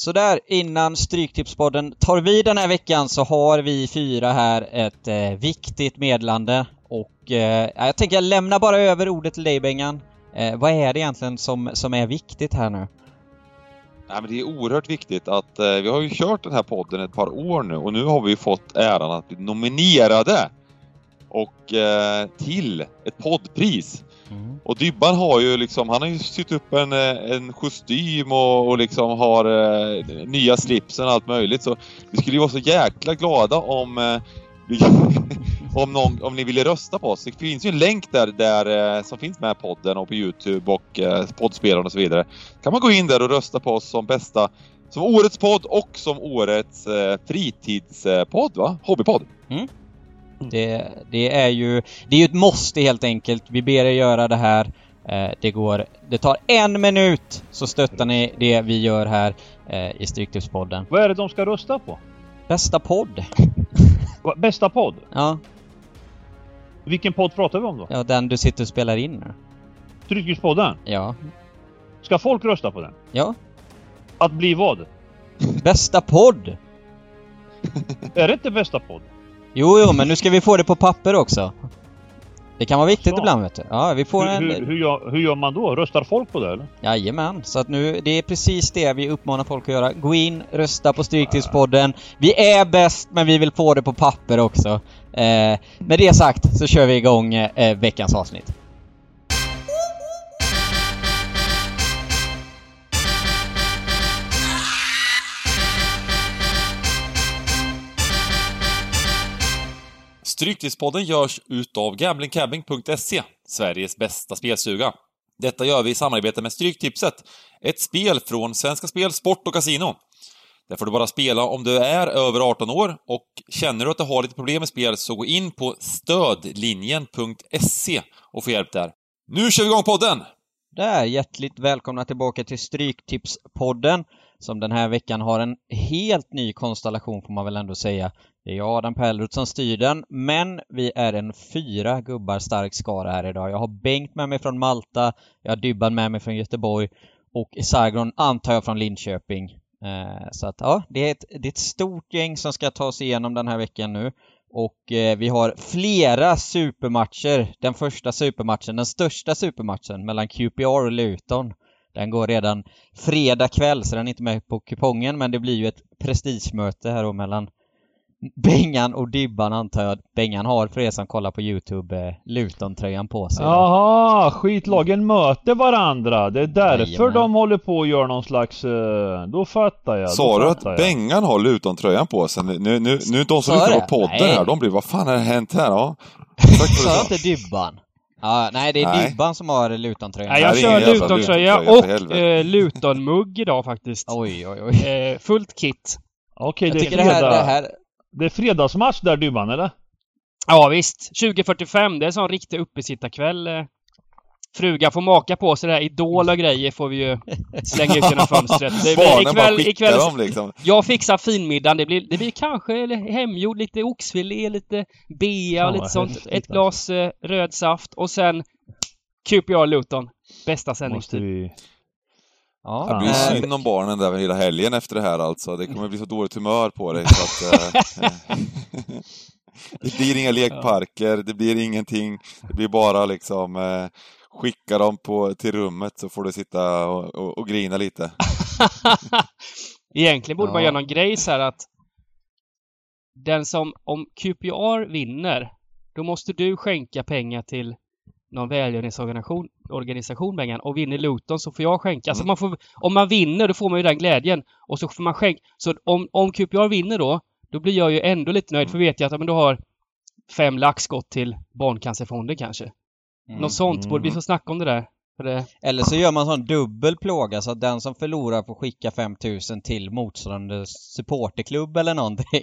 Sådär, innan Stryktipspodden tar vid den här veckan så har vi fyra här ett eh, viktigt medlande och eh, jag tänker jag lämnar bara över ordet till dig Bengan. Eh, vad är det egentligen som, som är viktigt här nu? Nej, men det är oerhört viktigt att eh, vi har ju kört den här podden ett par år nu och nu har vi fått äran att bli nominerade och eh, till ett poddpris. Mm. Och Dybban har ju liksom, han har ju sytt upp en, eh, en kostym och, och liksom har eh, nya slipsen och allt möjligt så vi skulle ju vara så jäkla glada om eh, om, någon, om ni ville rösta på oss. Det finns ju en länk där, där eh, som finns med podden och på Youtube och eh, poddspelaren och så vidare. kan man gå in där och rösta på oss som bästa, som årets podd och som årets eh, fritidspodd va? Hobbypodd. Det, det är ju det är ju ett måste helt enkelt. Vi ber er göra det här. Eh, det går, det tar en minut så stöttar ni det vi gör här eh, i Stryktipspodden. Vad är det de ska rösta på? Bästa podd. Bästa podd? Ja, Vilken podd pratar vi om då? ja, den du sitter och spelar in nu. Stryktipspodden? Ja. Ska folk rösta på den? Ja. Att bli vad? Bästa podd! Är det inte bästa podd? Jo, jo, men nu ska vi få det på papper också. Det kan vara viktigt Så. ibland vet du. Ja, vi får Hur, en... hur, hur, gör, hur gör man då? Röstar folk på det eller? Jajamän, så att nu, det är precis det vi uppmanar folk att göra. Gå in, rösta på Stryktipspodden. Vi är bäst, men vi vill få det på papper också. Eh, med det sagt så kör vi igång eh, veckans avsnitt. Stryktipspodden görs utav gamblingcabbing.se, Sveriges bästa spelsuga. Detta gör vi i samarbete med Stryktipset, ett spel från Svenska Spel, Sport och Casino. Där får du bara spela om du är över 18 år och känner du att du har lite problem med spel så gå in på stödlinjen.se och få hjälp där. Nu kör vi igång podden! Där, hjärtligt välkomna tillbaka till Stryktipspodden som den här veckan har en helt ny konstellation får man väl ändå säga. Det är jag, Adam Pärlroth som styr den, men vi är en fyra gubbar stark skara här idag. Jag har Bengt med mig från Malta, jag har Dybban med mig från Göteborg och Sargon antar jag från Linköping. Eh, så att ja, det är, ett, det är ett stort gäng som ska ta sig igenom den här veckan nu. Och eh, vi har flera supermatcher. Den första supermatchen, den största supermatchen mellan QPR och Luton. Den går redan fredag kväll så den är inte med på kupongen men det blir ju ett prestigemöte här då mellan Bengan och Dybban antar jag. Bengan har för er som kollar på Youtube eh, Luton-tröjan på sig. Jaha, skitlagen möter varandra. Det är därför Jajamän. de håller på och gör någon slags... eh, Då fattar jag. Sa du att jag. Bengan har Luton-tröjan på sig? Nu, nu, nu, nu de som lyssnar det? på podden Nej. här, de blir vad fan har hänt här? Ja. Sa jag inte Dybban? Ja, nej det är Nej. Dybban som har Luton-tröjan. Nej, jag kör Luton-tröja och eh, Luton-mugg idag faktiskt. Oj, oj, oj. Eh, fullt kit. Okej, Jag det, är det här, det här... det är fredagsmatch där Dybban, eller? Ja visst. 2045, det är en sån riktig uppesittarkväll. Frugan får maka på sig det här Idol och grejer får vi ju slänga ut genom fönstret. Det blir ikväll, ikväll, dem liksom. Jag fixar finmiddagen. Det blir, det blir kanske eller hemgjord, lite oxfilé, lite bea och lite sånt. Ett alltså. glas eh, röd saft och sen QPR Luton. Bästa sändningstid. vi... Ja, Det blir eh, synd om barnen där hela helgen efter det här alltså. Det kommer bli så dåligt humör på dig så att... Eh, det blir inga lekparker, det blir ingenting. Det blir bara liksom... Eh, skicka dem på, till rummet så får du sitta och, och, och grina lite. Egentligen borde man Ja. göra någon grej så här att den som, om QPR vinner, då måste du skänka pengar till någon välgörenhetsorganisation, organisation Bengan, och vinner Luton så får jag skänka. Alltså Mm. man får, om man vinner då får man ju den glädjen. Och så får man skänka. Så om, om QPR vinner då, då blir jag ju ändå lite nöjd för vet jag att ja, men du har fem lax gått till Barncancerfonden kanske. Mm. Något sånt. Borde vi Mm. få snacka om det där? Det, Eller så gör man sån dubbel plåga så att den som förlorar får skicka 5000 till motståndande supporterklubb eller någonting.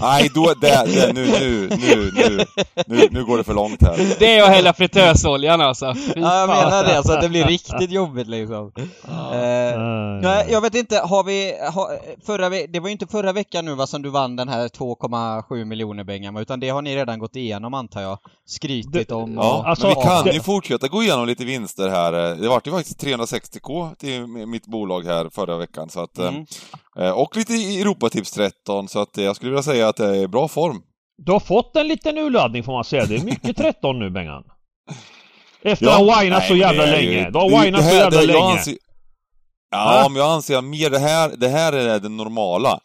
Nej, då, det, det, nu, nu, nu, nu, nu, nu går det för långt här. det är att hälla fritösoljan alltså. Fy ja, jag menar det, så att det blir riktigt jobbigt liksom. Eh, Eh, Nej, jag vet inte, har vi, har, förra, det var ju inte förra veckan nu va som du vann den här 2,7 miljoner Benjamin, utan det har ni redan gått igenom antar jag? Skrytit Det- om Ja, och, alltså, vi kan ju fortsätta gå igenom lite vinster här. Det vart ju faktiskt 360k till mitt bolag här förra veckan. Så att, Mm. eh, Och lite i Europatips 13, så att eh, jag skulle vilja säga att det är bra form. Du har fått en liten urladdning får man säga. Det är mycket 13 nu Bengan. Efter Ja, att ha whinat så jävla länge. Du har whinat så jävla länge. anser- Ja, men jag anser mer det här, det här är det normala.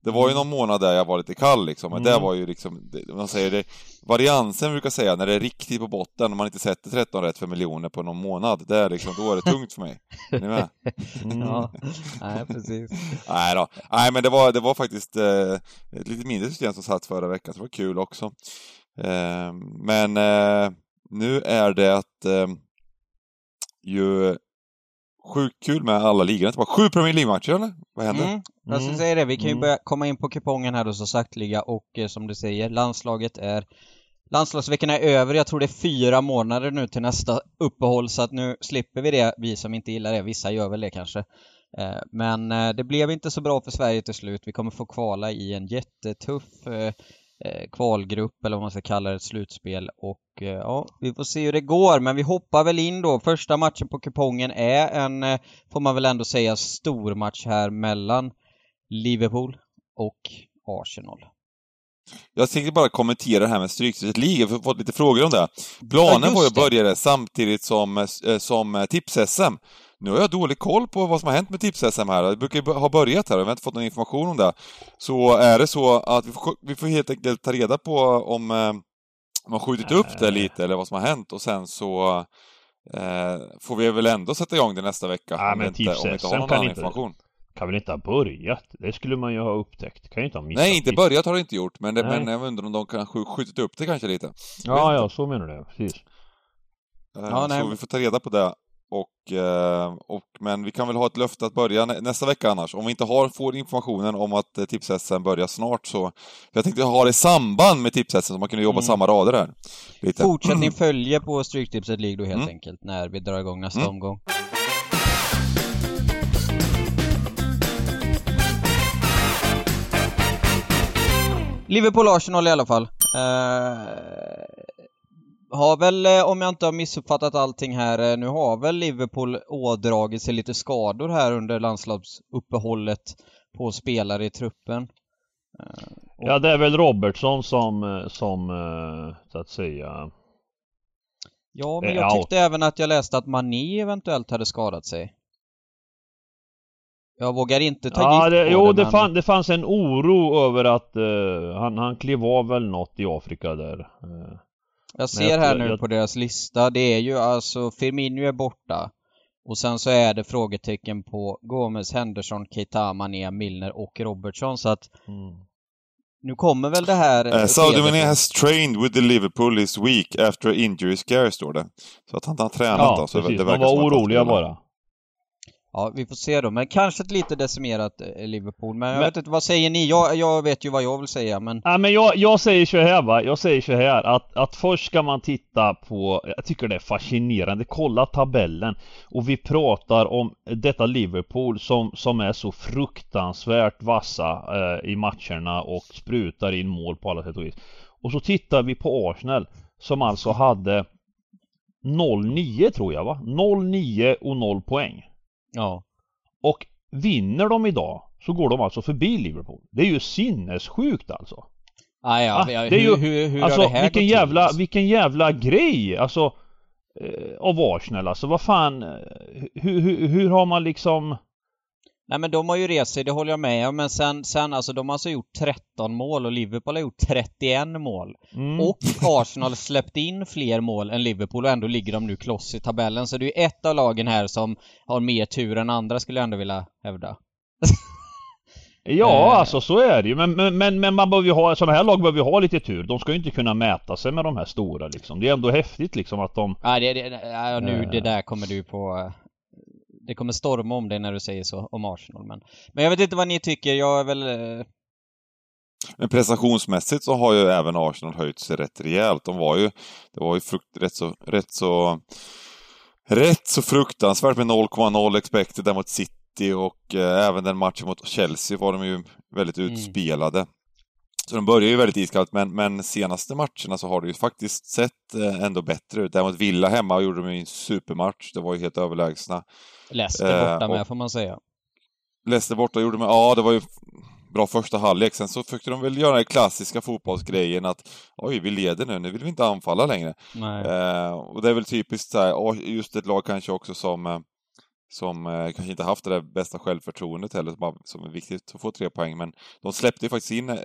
Det var ju någon månad där jag var lite kall liksom, men Mm. det var ju liksom, det, man säger det, variansen brukar säga när det är riktigt på botten, om man inte sätter 13 rätt för miljoner på någon månad, det är liksom, då är det tungt för mig. Är ni med? Ja, nej precis. Nej då. Nej men det var, det var faktiskt eh, ett lite mindre system som satt förra veckan, så det var kul också. Eh, men eh, nu är det att eh, ju sjukt kul med alla ligorna. Det var sju Premier League-matcher eller? Vad händer? Mm, jag skulle Mm. säga det, vi kan ju Mm. börja komma in på kupongen här då så sakteliga och eh, som du säger, landslaget är Landslagsveckorna är över, jag tror det är fyra månader nu till nästa uppehåll så att nu slipper vi det, vi som inte gillar det, vissa gör väl det kanske. Eh, Men eh, det blev inte så bra för Sverige till slut, vi kommer få kvala i en jättetuff eh, kvalgrupp eller vad man ska kalla det, ett slutspel och eh, ja, vi får se hur det går men vi hoppar väl in då. Första matchen på kupongen är en, eh, får man väl ändå säga, stor match här mellan Liverpool och Arsenal. Jag tänkte bara kommentera det här med Stryktipset League, jag har fått lite frågor om det. Planen Ja, var ju att börja det samtidigt som, eh, som eh, Tips-SM. Nu har jag dålig koll på vad som har hänt med Tips-SM här. Det brukar ju ha börjat här och vi har inte fått någon information om det. Så är det så att vi får, vi får helt enkelt ta reda på om eh, man skjutit upp det lite eller vad som har hänt och sen så eh, får vi väl ändå sätta igång det nästa vecka. Ja, om, men vi inte, om vi inte har någon annan inte- information. Kan väl inte ha börjat? Det skulle man ju ha upptäckt. Kan ju inte ha missat Nej, inte tips. börjat har det inte gjort, men, det, Nej. men jag undrar om de kan ha skjutit upp det kanske lite. Ja, ja, så menar du. Precis. Eh, Ja, nej. Så vi får ta reda på det. Och, eh, och, men vi kan väl ha ett löfte att börja nä nästa vecka annars. Om vi inte har, får informationen om att eh, Tips-SM börjar snart så... Jag tänkte ha det i samband med Tips-SM så man kunde jobba Mm. samma rader här. Lite. Fortsättning följer på Stryktipset League då helt Mm. enkelt när vi drar igång nästa Mm. omgång. Liverpool-Arsenal i alla fall. Eh, har väl, eh, om jag inte har missuppfattat allting här, eh, nu har väl Liverpool ådragit sig lite skador här under landslagsuppehållet på spelare i truppen. Eh, och- Ja, det är väl Robertson som, som så att säga... Ja, men jag out. tyckte även att jag läste att Mané eventuellt hade skadat sig. Jag vågar inte ta Ja, gift det, på jo, det, men... fann, det fanns en oro över att eh, han, han klev av väl något i Afrika där. Eh, Jag ser jag här nu jag- på deras lista, det är ju alltså Firmino är borta. Och sen så är det frågetecken på Gomez, Henderson, Keita, Mané, Milner och Robertson så att mm. nu kommer väl det här... Uh, Sadio. Mané has trained with the Liverpool this week after injury scare, står det. Så att han har tränat Ja, då. Så precis. det De verkar var att han oroliga bara. Ja, vi får se då. Men kanske ett lite decimerat eh, Liverpool. Men jag Men- vet inte, vad säger ni? Jag, jag vet ju vad jag vill säga men... Ja, men jag, jag säger så här va, jag säger så här att, att först ska man titta på, jag tycker det är fascinerande, kolla tabellen och vi pratar om detta Liverpool som, som är så fruktansvärt vassa eh, i matcherna och sprutar in mål på alla sätt och vis. Och så tittar vi på Arsenal som alltså hade 0-9 tror jag va? 0-9 och 0 poäng. Ja. Och vinner de idag så går de alltså förbi Liverpool. Det är ju sinnessjukt alltså. Ah, ja, Ah, det är ju- hur, hur, hur alltså det här vilken jävla, till? vilken jävla grej! Alltså eh, av Arsenal alltså, vad fan eh, hur, hur, hur har man liksom Nej men de har ju rest sig, det håller jag med om. Men sen, sen alltså de har alltså gjort 13 mål och Liverpool har gjort 31 mål. mm, Och Arsenal släppt in fler mål än Liverpool och ändå ligger de nu kloss i tabellen. Så det är ju ett av lagen här som har mer tur än andra skulle jag ändå vilja hävda. Ja eh, alltså så är det ju men, men, men, men man behöver ju ha, sådana här lag behöver ju ha lite tur. De ska ju inte kunna mäta sig med de här stora liksom. Det är ändå häftigt liksom att de Nej, det, det, ja, nu Eh. det där kommer du på... Det kommer storma om det när du säger så om Arsenal. Men, men jag vet inte vad ni tycker. Jag är väl... eh, Men prestationsmässigt så har ju även Arsenal höjt sig rätt rejält. De var ju, det var ju frukt, rätt så, rätt så, rätt så fruktansvärt med 0,0 expected där mot City och eh, även den matchen mot Chelsea var de ju väldigt Mm. Så de börjar ju väldigt iskallt, men, men senaste matcherna så har det ju faktiskt sett eh, ändå bättre ut. Däremot Villa hemma gjorde de ju en supermatch. Det var ju helt överlägsna. Leicester Eh, borta med och- får man säga. Leicester borta gjorde de, ja det var ju bra första halvlek. Sen så försökte de väl göra den klassiska fotbollsgrejen att oj, vi leder nu, nu vill vi inte anfalla längre. Eh, och det är väl typiskt så här, just ett lag kanske också som, eh, som eh, kanske inte haft det där bästa självförtroendet heller, som, som är viktigt att få tre poäng. Men de släppte ju faktiskt in eh,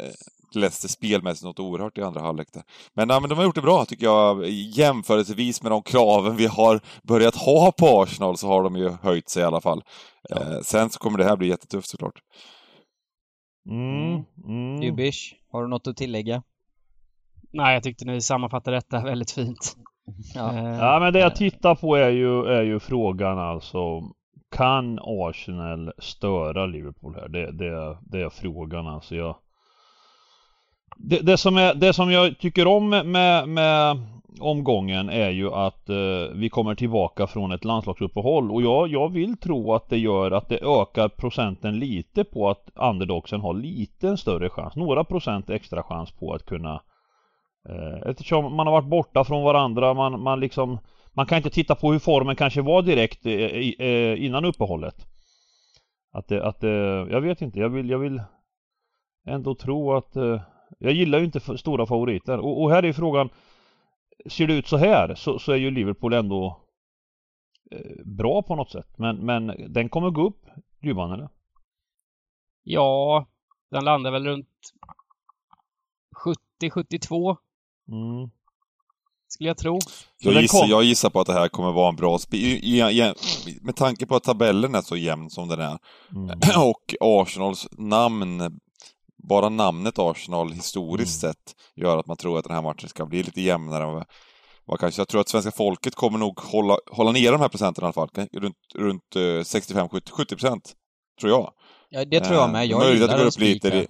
Leicester spelmässigt något oerhört i andra halvlek där. Men, ja, men de har gjort det bra tycker jag. Jämförelsevis med de kraven vi har börjat ha på Arsenal så har de ju höjt sig i alla fall. Eh, sen så kommer det här bli jättetufft såklart. Mm, mm. Dubish, har du något att tillägga? Nej, jag tyckte ni sammanfattade detta väldigt fint. Ja. Eh, Ja men det jag tittar på är ju, är ju frågan alltså Kan Arsenal störa Liverpool här? Det, det, det är frågan alltså jag det, det, som är, det som jag tycker om med, med omgången är ju att eh, vi kommer tillbaka från ett landslagsuppehåll. Och jag, jag vill tro att det gör att det ökar procenten lite på att underdogsen har lite större chans, några procent extra chans på att kunna eh, Eftersom man har varit borta från varandra, man, man liksom Man kan inte titta på hur formen kanske var direkt eh, eh innan uppehållet. Att det, att det, jag vet inte, jag vill, jag vill ändå tro att eh, jag gillar ju inte för, stora favoriter och, och här är frågan Ser det ut så här så, så är ju Liverpool ändå eh, Bra på något sätt men, men den kommer gå upp Djurban eller? Ja, den landar väl runt 70-72 Mm. skulle jag tro. Så Jag gissar, jag gissar på att det här kommer vara en bra spel. Med tanke på att tabellen är så jämn som den är Mm. och Arsenals namn, bara namnet Arsenal historiskt Mm. sett gör att man tror att den här matchen ska bli lite jämnare än vad, kanske. Jag tror att svenska folket kommer nog hålla, hålla ner de här procenten i alla fall. Runt, runt eh, 65-70 procent. Tror jag. Ja, det tror jag med. Eh, Jag möjligt gillar att det går upp lite.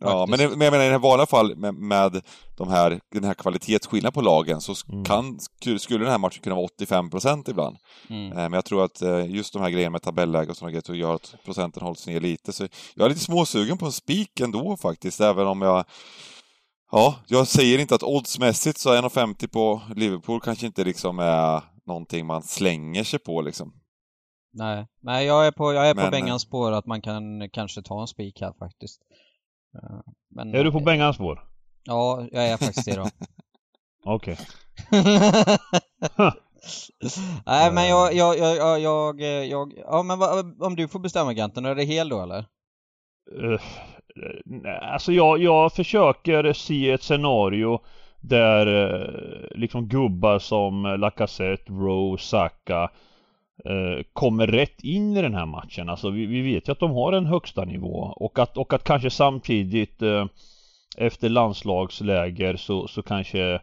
Ja, men, men jag menar i det här vanliga fall med, med de här, den här kvalitetsskillnaden på lagen så Mm. kan, skulle- den här matchen kunna vara 85 procent ibland. Mm. Eh, Men jag tror att eh, just de här grejerna med tabelläge och sådana grejer gör att procenten hålls ner lite. Så jag är lite småsugen på en spik ändå faktiskt, även om jag... Ja, jag säger inte att oddsmässigt så 1,50 på Liverpool kanske inte liksom är någonting man slänger sig på liksom. Nej, nej jag är på, jag är på Men- Bengans spår att man kan kanske ta en spik här faktiskt. Eh, Men, Är du på Bengans spår? Ja, jag är faktiskt det då. Okej. Nej men jag, jag, jag, jag, jag, jag ja men om du får bestämma Ganten, är det hel då eller? Uh, alltså jag, jag försöker se ett scenario där eh, liksom gubbar som Lacazette, Rowe, Saka eh, kommer rätt in i den här matchen. Alltså vi, vi vet ju att de har en högsta nivå och att, och att kanske samtidigt eh, efter landslagsläger så, så kanske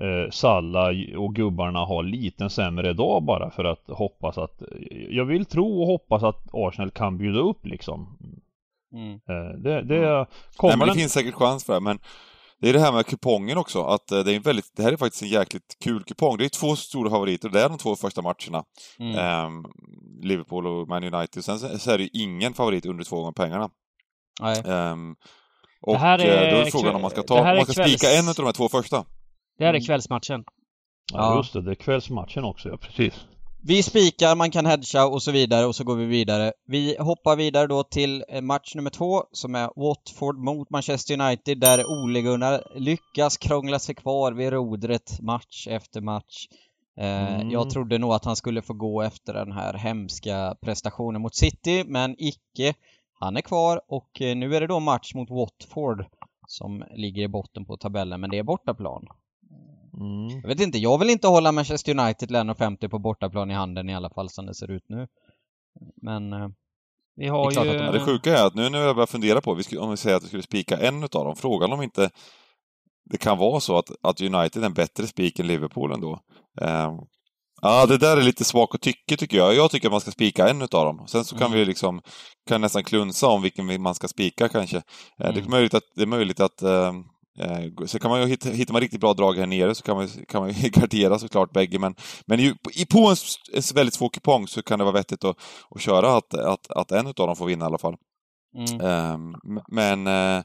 eh, Salla och gubbarna har liten sämre dag bara för att hoppas att Jag vill tro och hoppas att Arsenal kan bjuda upp liksom Mm. Eh, Det, det kommer Nej, men det den... finns säkert chans för det, men det är det här med kupongen också, att eh, det är en väldigt, det här är faktiskt en jäkligt kul kupong. Det är två stora favoriter, det är de två första matcherna. Mm. Ehm, Liverpool och Man United. Sen så är det ju ingen favorit under två gånger pengarna. Nej. Ehm, och Det här är eh, då är frågan om man ska ta, är man ska spika en av de här två första. Det här är Mm. kvällsmatchen. Ja just det, det är kvällsmatchen också, ja precis Vi spikar, man kan hedga och så vidare och så går vi vidare. Vi hoppar vidare då till eh, match nummer två som är Watford mot Manchester United där Ole-Gunnar lyckas krångla sig kvar vid rodret match efter match. Eh, Mm. Jag trodde nog att han skulle få gå efter den här hemska prestationen mot City, men icke. Han är kvar och eh, nu är det då match mot Watford som ligger i botten på tabellen, men det är bortaplan. Mm. Jag vet inte, jag vill inte hålla Manchester United till 1,50 på bortaplan i handen i alla fall som det ser ut nu. Men eh, Vi har Det är ju... att de- Ja, det sjuka är att nu när jag börjar fundera på, om vi säger att vi skulle spika en utav dem, frågan om inte det kan vara så att, att United är en bättre spik än Liverpool ändå. Ehm, ja, det där är lite svagt att tycka tycker jag. Jag tycker att man ska spika en utav dem. Sen så kan Mm. vi liksom, kan nästan klunsa om vilken vi- man ska spika kanske. Eh, Det är Mm. möjligt att, det är möjligt att eh, Eh, så kan man ju hitta, hittar man riktigt bra drag här nere så kan man, kan man ju gardera såklart bägge men, men ju, på en, en väldigt svår kupong så kan det vara vettigt att, att köra att, att, att en av dem får vinna i alla fall. Mm. Eh, men eh,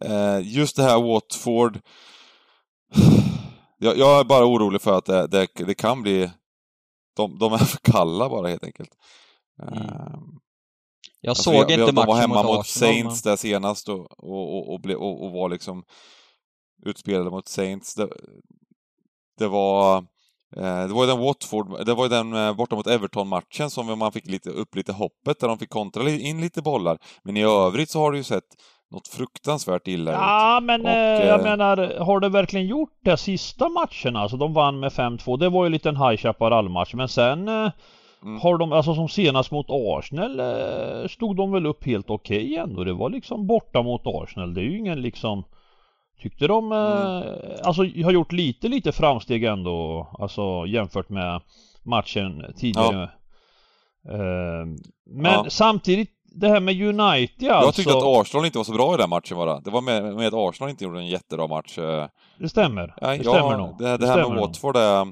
eh, just det här Watford jag, jag, är bara orolig för att det, det, det kan bli de, de, är för kalla bara helt enkelt. Mm. Ehm, jag alltså, såg jag, inte matchen mot De var hemma mot, mot Saints men... där senast och, och, och, och, och, var liksom utspelade mot Saints. Det, det var eh, det var ju den Watford, det var ju den eh, borta mot Everton-matchen som man fick lite, upp lite hoppet, där de fick kontra in lite bollar. Men i övrigt så har det ju sett något fruktansvärt illa ut. Ja, men och, eh, jag menar, har det verkligen gjort det sista matcherna? Alltså de vann med 5-2. Det var ju lite en High Chaparral-match, men sen Mm. Har de, alltså som senast mot Arsenal eh, stod de väl upp helt okej okay ändå. Det var liksom borta mot Arsenal. Det är ju ingen liksom Tyckte de eh, mm. alltså har gjort lite lite framsteg ändå Alltså jämfört med matchen tidigare. Ja. Eh, men ja. samtidigt det här med United alltså. Jag tyckte att Arsenal inte var så bra i den matchen bara. Det var med, med att Arsenal inte gjorde en jättebra match. Eh. Det stämmer. Ja, det stämmer nog. Det, det, det här med Watford är eh,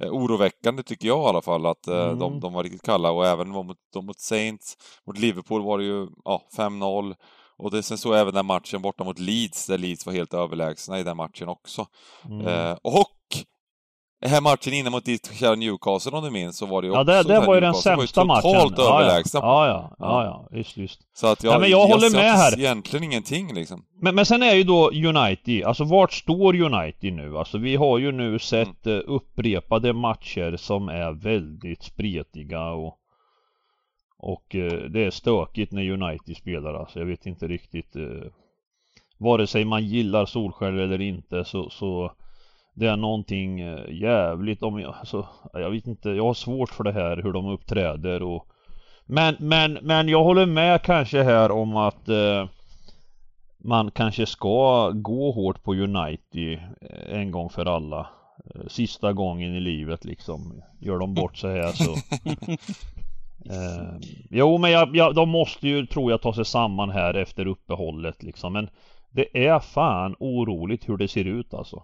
oroväckande tycker jag i alla fall att eh, mm. de, de, var riktigt kalla och även mot, de mot Saints, mot Liverpool var det ju ja, 5-0 och det, sen så även den matchen borta mot Leeds där Leeds var helt överlägsna i den matchen också. Mm. Eh, och den här matchen innan mot ditt kära Newcastle om du minns så var det ju också Ja det, det var ju den sämsta matchen. totalt överlägsna. Ja ja, ja ja, just just. Så att jag, Nej, men jag, jag håller med här. egentligen ingenting liksom. Men, men sen är ju då United, alltså vart står United nu? Alltså vi har ju nu sett mm. upprepade matcher som är väldigt spretiga och och eh, det är stökigt när United spelar alltså. Jag vet inte riktigt eh, Vare sig man gillar Solskär eller inte så, så det är någonting eh, jävligt om jag, alltså, jag vet inte, jag har svårt för det här hur de uppträder och Men, men, men jag håller med kanske här om att eh, Man kanske ska gå hårt på United eh, en gång för alla. Eh, Sista gången i livet liksom. Gör de bort sig här så eh, Jo men jag, jag, de måste ju tror jag ta sig samman här efter uppehållet liksom. Men Det är fan oroligt hur det ser ut alltså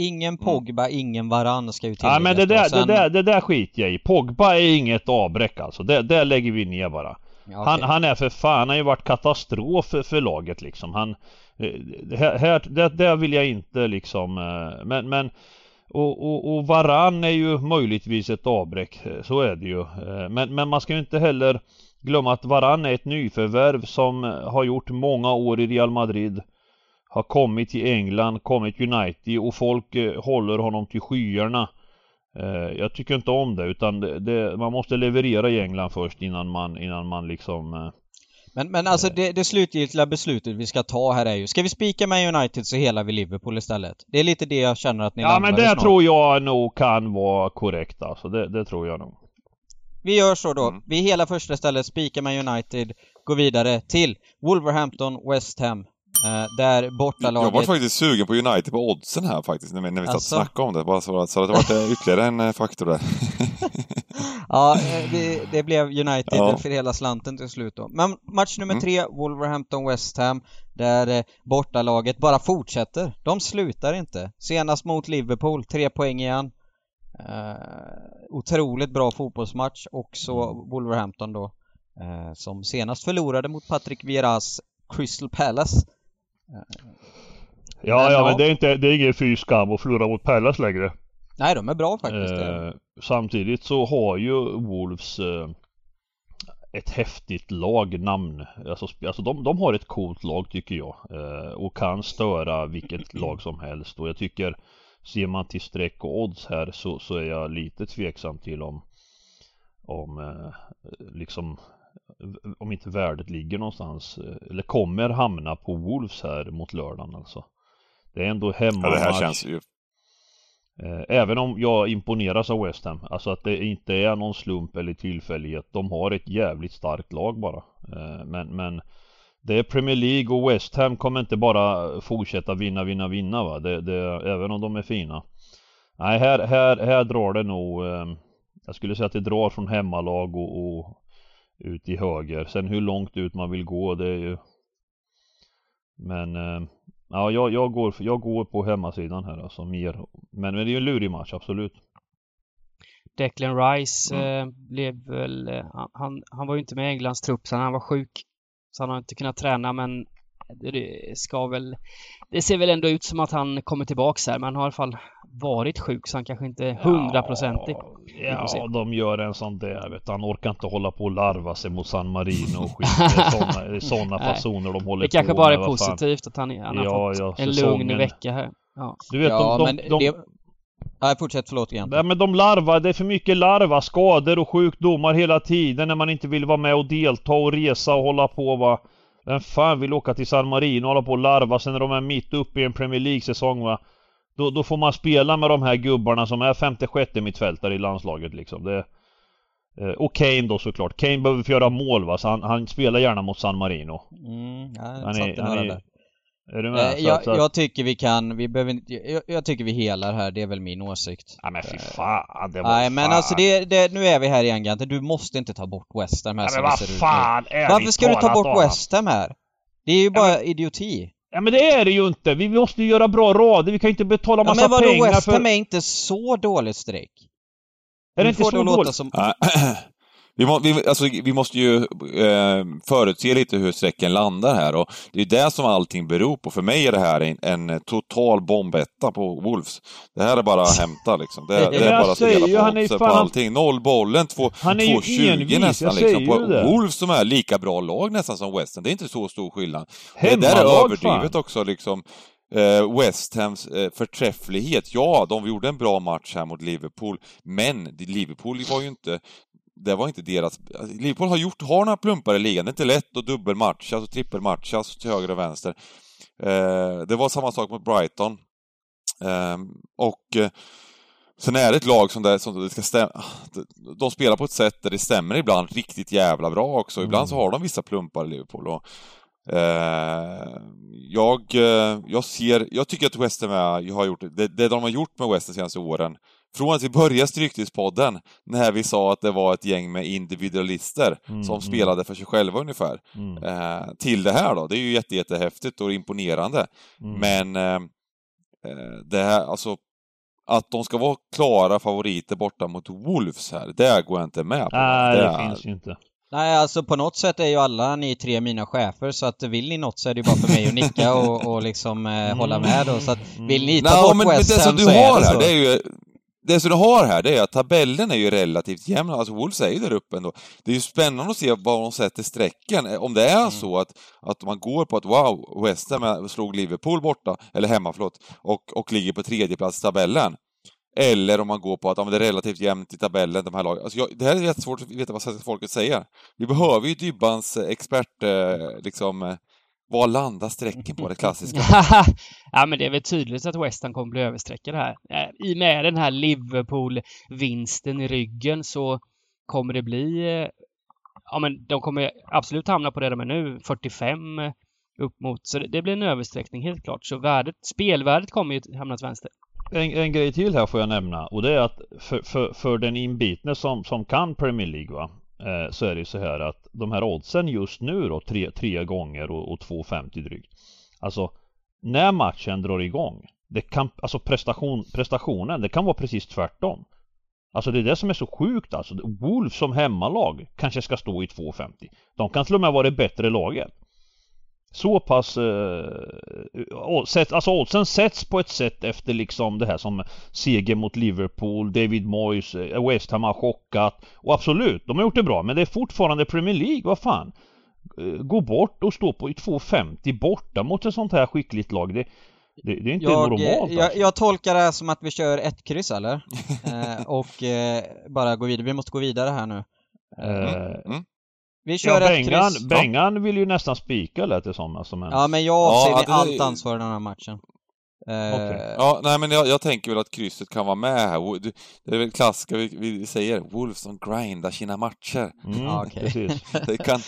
Ingen mm. Pogba, mm. ingen Varann ska ju tilläggas. Ja men det där, sen... det, där, det där skiter jag i. Pogba är inget avbräck alltså. Det, det lägger vi ner bara. Ja, okay. han, han är för fan, han har ju varit katastrof för, för laget liksom. Han, eh, här, det, det vill jag inte liksom, eh, men, men och, och, och Varann är ju möjligtvis ett avbräck, eh, så är det ju. Men, men man ska ju inte heller glömma att Varann är ett nyförvärv som har gjort många år i Real Madrid har kommit till England, kommit United och folk eh, håller honom till skyarna. Eh, jag tycker inte om det utan det, det, man måste leverera i England först innan man, innan man liksom eh, men, men alltså det, det slutgiltiga beslutet vi ska ta här är ju, ska vi spika med United så hela vi Liverpool istället? Det är lite det jag känner att ni Ja men det snart. tror jag nog kan vara korrekt alltså, det, det tror jag nog. Vi gör så då. Mm. Vi hela första stället spikar med United, går vidare till Wolverhampton, West Ham, Uh, där bortalaget... Jag var faktiskt sugen på United på oddsen här faktiskt, när vi, när vi alltså... satt och snackade om det. Bara så, så det var ytterligare en eh, faktor där. ja, eh, det, det, blev United ja. för hela slanten till slut då. Men match nummer mm. tre, Wolverhampton-West Ham, där bortalaget bara fortsätter. De slutar inte. Senast mot Liverpool, tre poäng igen. Uh, otroligt bra fotbollsmatch. Också Wolverhampton då, uh, som senast förlorade mot Patrick Vieras Crystal Palace. Ja, men, ja, men det är inte, det är ingen fy skam att förlora mot Palace längre. Nej, de är bra faktiskt. Eh, samtidigt så har ju Wolves eh, ett häftigt lagnamn. Alltså, alltså de, de har ett coolt lag tycker jag. Eh, och kan störa vilket lag som helst. Och jag tycker Ser man till streck och odds här så, så är jag lite tveksam till om Om eh, liksom om inte värdet ligger någonstans eh, eller kommer hamna på Wolves här mot lördagen alltså. Det är ändå hemma ja, det här känns ju eh, Även om jag imponeras av West Ham, alltså att det inte är någon slump eller tillfällighet. De har ett jävligt starkt lag bara. Eh, men, men det är Premier League och West Ham kommer inte bara fortsätta vinna, vinna, vinna va. Det, det, även om de är fina. Nej, här, här, här drar det nog Jag skulle säga att det drar från hemmalag och, och ut i höger. Sen hur långt ut man vill gå det är ju Men eh, Ja, jag, jag, går, jag går på hemmasidan här alltså, mer. Men, men det är ju en lurig match, absolut. Declan Rice eh, blev väl... Eh, han, han var ju inte med i Englands trupp sen han var sjuk. Så han har inte kunnat träna men det ska väl... Det ser väl ändå ut som att han kommer tillbaks här men han har i alla fall varit sjuk så han kanske inte är hundraprocentig. Ja, ja de gör en sån där vet du. Han orkar inte hålla på och larva sig mot San Marino och skit. Det är såna, såna fasoner de håller Det kanske på bara är positivt att han, han har Ja, fått ja, en säsongen. lugn vecka här. Ja. Du vet, ja, de, men de, de, det... Nej, fortsätt, förlåt igen. Nej men de larvar, det är för mycket larva, skador och sjukdomar hela tiden när man inte vill vara med och delta och resa och hålla på va. Vem fan vill åka till San Marino och hålla på och larva sen när de är mitt uppe i en Premier League-säsong va. Då, då får man spela med de här gubbarna som är femte, sjätte mittfältare i landslaget liksom. Det, eh, och Kane då såklart. Kane behöver få göra mål va, så han, han spelar gärna mot San Marino. Mm, ja, Han är, han är, där. är du med? Eh, Så jag, att- så att- jag tycker vi kan, vi behöver inte, jag, jag tycker vi helar här, det är väl min åsikt. Nej men fy fan, det var Nej men fan. alltså det, det, nu är vi här igen Gante, du måste inte ta bort West Ham här Nej, men vad fan är Varför ska du ta bort? West Ham här? Det är ju bara idioti. Ja men det är det ju inte! Vi måste ju göra bra rader, vi kan ju inte betala Ja, massa men vadå pengar West för... Ham är inte så dåligt streck. Är det inte så dåligt? som... Vi, må, vi, alltså, vi måste ju eh, förutse lite hur strecken landar här och det är det som allting beror på. För mig är det här en, en total bombetta på Wolves. Det här är bara att hämta liksom. Det, det är bara att spela han på är oddset, på allting. Noll bollen, två- Han är ju 2,20 envis, nästan liksom. På. Wolves som är lika bra lag nästan som West Ham. Det är inte så stor skillnad. Det där är överdrivet fan! också liksom. Eh, West Hams eh, förträfflighet, ja, de gjorde en bra match här mot Liverpool, men Liverpool var ju inte det var inte deras... alltså, Liverpool har gjort, har några plumpar i ligan. Det är inte lätt att dubbelmatcha och trippelmatcha alltså till höger och vänster. Eh, det var samma sak mot Brighton. Eh, och eh, sen är det ett lag som, det, som det ska stämma... De spelar på ett sätt där det stämmer ibland riktigt jävla bra också. Ibland så har de vissa plumpar i Liverpool. Och, Eh, jag, jag ser, jag tycker att West Ham är, har gjort, det, det de har gjort med West Ham senaste åren, från att vi började Stryktipspodden, när vi sa att det var ett gäng med individualister Mm, som mm. spelade för sig själva ungefär, Mm, eh, till det här då. Det är ju jätte, jättehäftigt och imponerande. mm. Men eh, eh, det här, alltså att de ska vara klara favoriter borta mot Wolves här, det går jag inte med på. Nej, det, är- finns ju inte. Nej, alltså på något sätt är ju alla ni tre mina chefer så att vill ni något så är det ju bara för mig att nicka och, och liksom eh, hålla med då. Så att vill ni ta bort men, men West det som Ham du så är har det här, så. det är ju... Det som du har här, det är att tabellen är ju relativt jämn. Alltså Wolves är ju där uppe ändå. Det är ju spännande att se var de sätter strecken. Om det är så att, att man går på att wow, West Ham slog Liverpool borta, eller hemma, förlåt, och, och ligger på tredje plats i tabellen. Eller om man går på att ja, det är relativt jämnt i tabellen, de här lagen. Alltså jag, det här är jättesvårt att veta vad svenska folket säger. Vi behöver ju Dybbans eh, expert, eh, liksom, var landar strecken på det klassiska? ja men det är väl tydligt att West Ham kommer bli överstreckade här. Eh, I och med den här Liverpool-vinsten i ryggen så kommer det bli... eh, Ja men de kommer absolut hamna på det de är nu, 45 upp mot. Så det, det blir en översträckning helt klart. Så värdet, spelvärdet kommer ju hamna till vänster. En, en grej till här får jag nämna och det är att för, för, för den inbitne som, som kan Premier League va eh, så är det ju så här att de här oddsen just nu då tre, tre gånger och, och 2,50 drygt. Alltså när matchen drar igång det kan, alltså prestation, prestationen det kan vara precis tvärtom. Alltså det är det som är så sjukt alltså. Wolves som hemmalag kanske ska stå i 2,50. De kan till och med vara det bättre laget. Så pass... Eh, sätt, alltså oddsen sätts på ett sätt efter liksom det här som seger mot Liverpool, David Moyes, eh, West Ham har chockat. Och absolut, de har gjort det bra men det är fortfarande Premier League, vad fan. Eh, gå bort och stå på i 2,50 borta mot ett sånt här skickligt lag. Det, det, det är inte Jag, normalt eh, jag, alltså. jag tolkar det här som att vi kör ett kryss eller? eh, och eh, bara gå vidare. Vi måste gå vidare här nu. Eh, Mm. Vi kör ja, ett Bengan, kryss. Bengan vill ju nästan spika lät det som alltså, men... Ja, men jag Ja, avser det- allt ansvar i den här matchen. Eh, Okej. Ja, nej men jag, jag tänker väl att krysset kan vara med här. Det är väl klassiska vi, vi säger, Wolves som grindar sina matcher. Mm, Ja, precis. Det kan,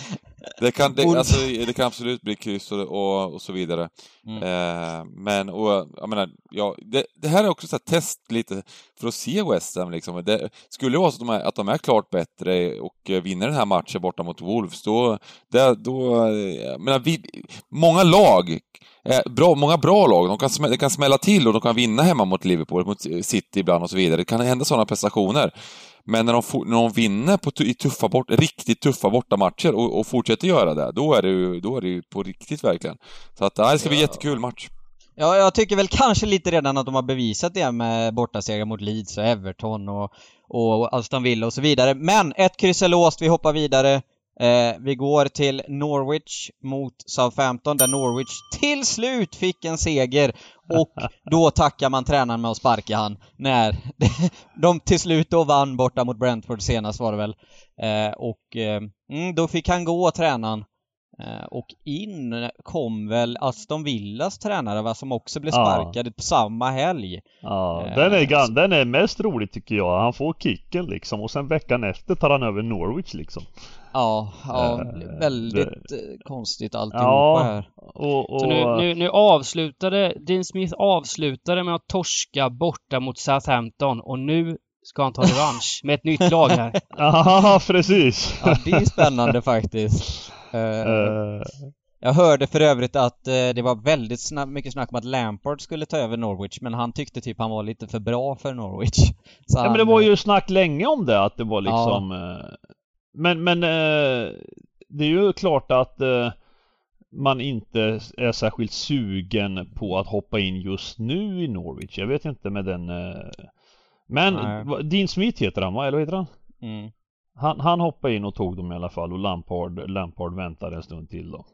Det kan, det, alltså, det kan absolut bli kryss och, och, och så vidare. Mm. Eh, men, och, jag menar, ja, det, det här är också så här test lite för att se West Ham liksom. Det, skulle det vara så att de, är, att de är klart bättre och vinner den här matchen borta mot Wolves, då, det, då jag menar, vi, många lag, eh, bra, många bra lag, de kan, smä, det kan smälla till och de kan vinna hemma mot Liverpool, mot City ibland och så vidare. Det kan hända sådana prestationer. Men när de, när de vinner på, i tuffa bort, riktigt tuffa bortamatcher och, och fortsätter göra det, då är det ju, då är det ju på riktigt verkligen. Så att, det ska bli Ja. jättekul match. Ja, jag tycker väl kanske lite redan att de har bevisat det med bortasegrar mot Leeds och Everton och, och Aston Villa och så vidare. Men ett kryss är låst, vi hoppar vidare. Eh, vi går till Norwich mot Southampton där Norwich till slut fick en seger och då tackar man tränaren med att sparka han när de till slut då vann borta mot Brentford senast var det väl. Eh, och eh, mm, då fick han gå tränaren. Eh, Och in kom väl Aston Villas tränare va, som också blev Ja. sparkad på samma helg. Ja, Eh, den är, den är mest rolig tycker jag. Han får kicken liksom och sen veckan efter tar han över Norwich liksom. Ja, ja Eh, väldigt det- eh, konstigt alltihopa Ja, här. och, och Så nu, nu, nu avslutade, Dean Smith avslutade med att torska borta mot Southampton och nu ska han ta revansch med ett nytt lag här. Ja, precis. Ja, det är spännande faktiskt. Eh, Jag hörde för övrigt att eh, det var väldigt snabb, mycket snack om att Lampard skulle ta över Norwich, men han tyckte typ han var lite för bra för Norwich. Så ja men det han, var ju snack länge om det att det var liksom eh, Men men eh, Det är ju klart att eh, Man inte är särskilt sugen på att hoppa in just nu i Norwich. Jag vet inte med den eh, Men Nej. Dean Smith heter han va? Eller vad heter han? Mm. Han, han hoppade in och tog dem i alla fall och Lampard, Lampard väntade en stund till då.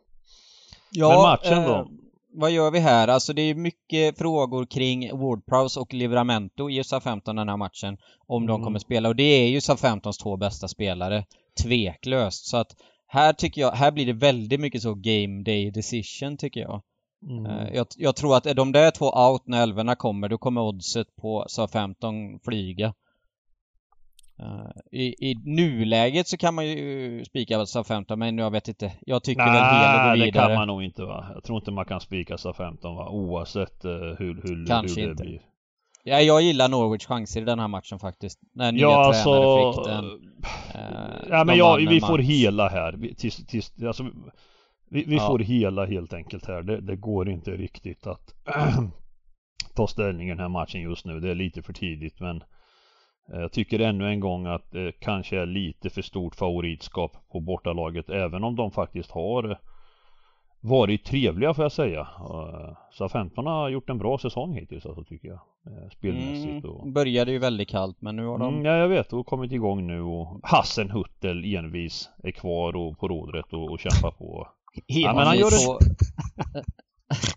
Ja, Men matchen då? eh, vad gör vi här? Alltså det är mycket frågor kring Ward-Prowse och Livramento i Southampton den här matchen. Om de Mm. kommer spela. Och det är ju Southamptons två bästa spelare. Tveklöst. Så att här tycker jag, här blir det väldigt mycket så game day decision tycker jag. Mm. Eh, Jag, jag tror att är de där två out när älvorna kommer, då kommer oddset på Southampton flyga. Eh, I, I nuläget så kan man ju spika Southampton, men jag vet inte. Jag tycker väl hela går det vidare. kan man nog inte va. Jag tror inte man kan spika sa 15 va. Oavsett eh, hur, hur, Kanske hur det inte. blir. Ja, jag gillar Norwich chanser i den här matchen faktiskt. När nya Ja tränare alltså. fick den. Eh, Ja men de ja, vann en vi får hela här. Vi, tills, tills, alltså, vi, vi Ja. får hela helt enkelt här. Det, det går inte riktigt att ta ställning i den här matchen just nu. Det är lite för tidigt men eh, jag tycker ännu en gång att det kanske är lite för stort favoritskap på bortalaget även om de faktiskt har eh, varit trevliga får jag säga. Uh, så 15 har gjort en bra säsong hittills alltså tycker jag. Eh, Spelmässigt och Mm, började ju väldigt kallt men nu har de... Mm, ja, jag vet. Och kommit igång nu och Hassenhuttel envis är kvar och på rodret och, och kämpar på. Ja, men han gör det-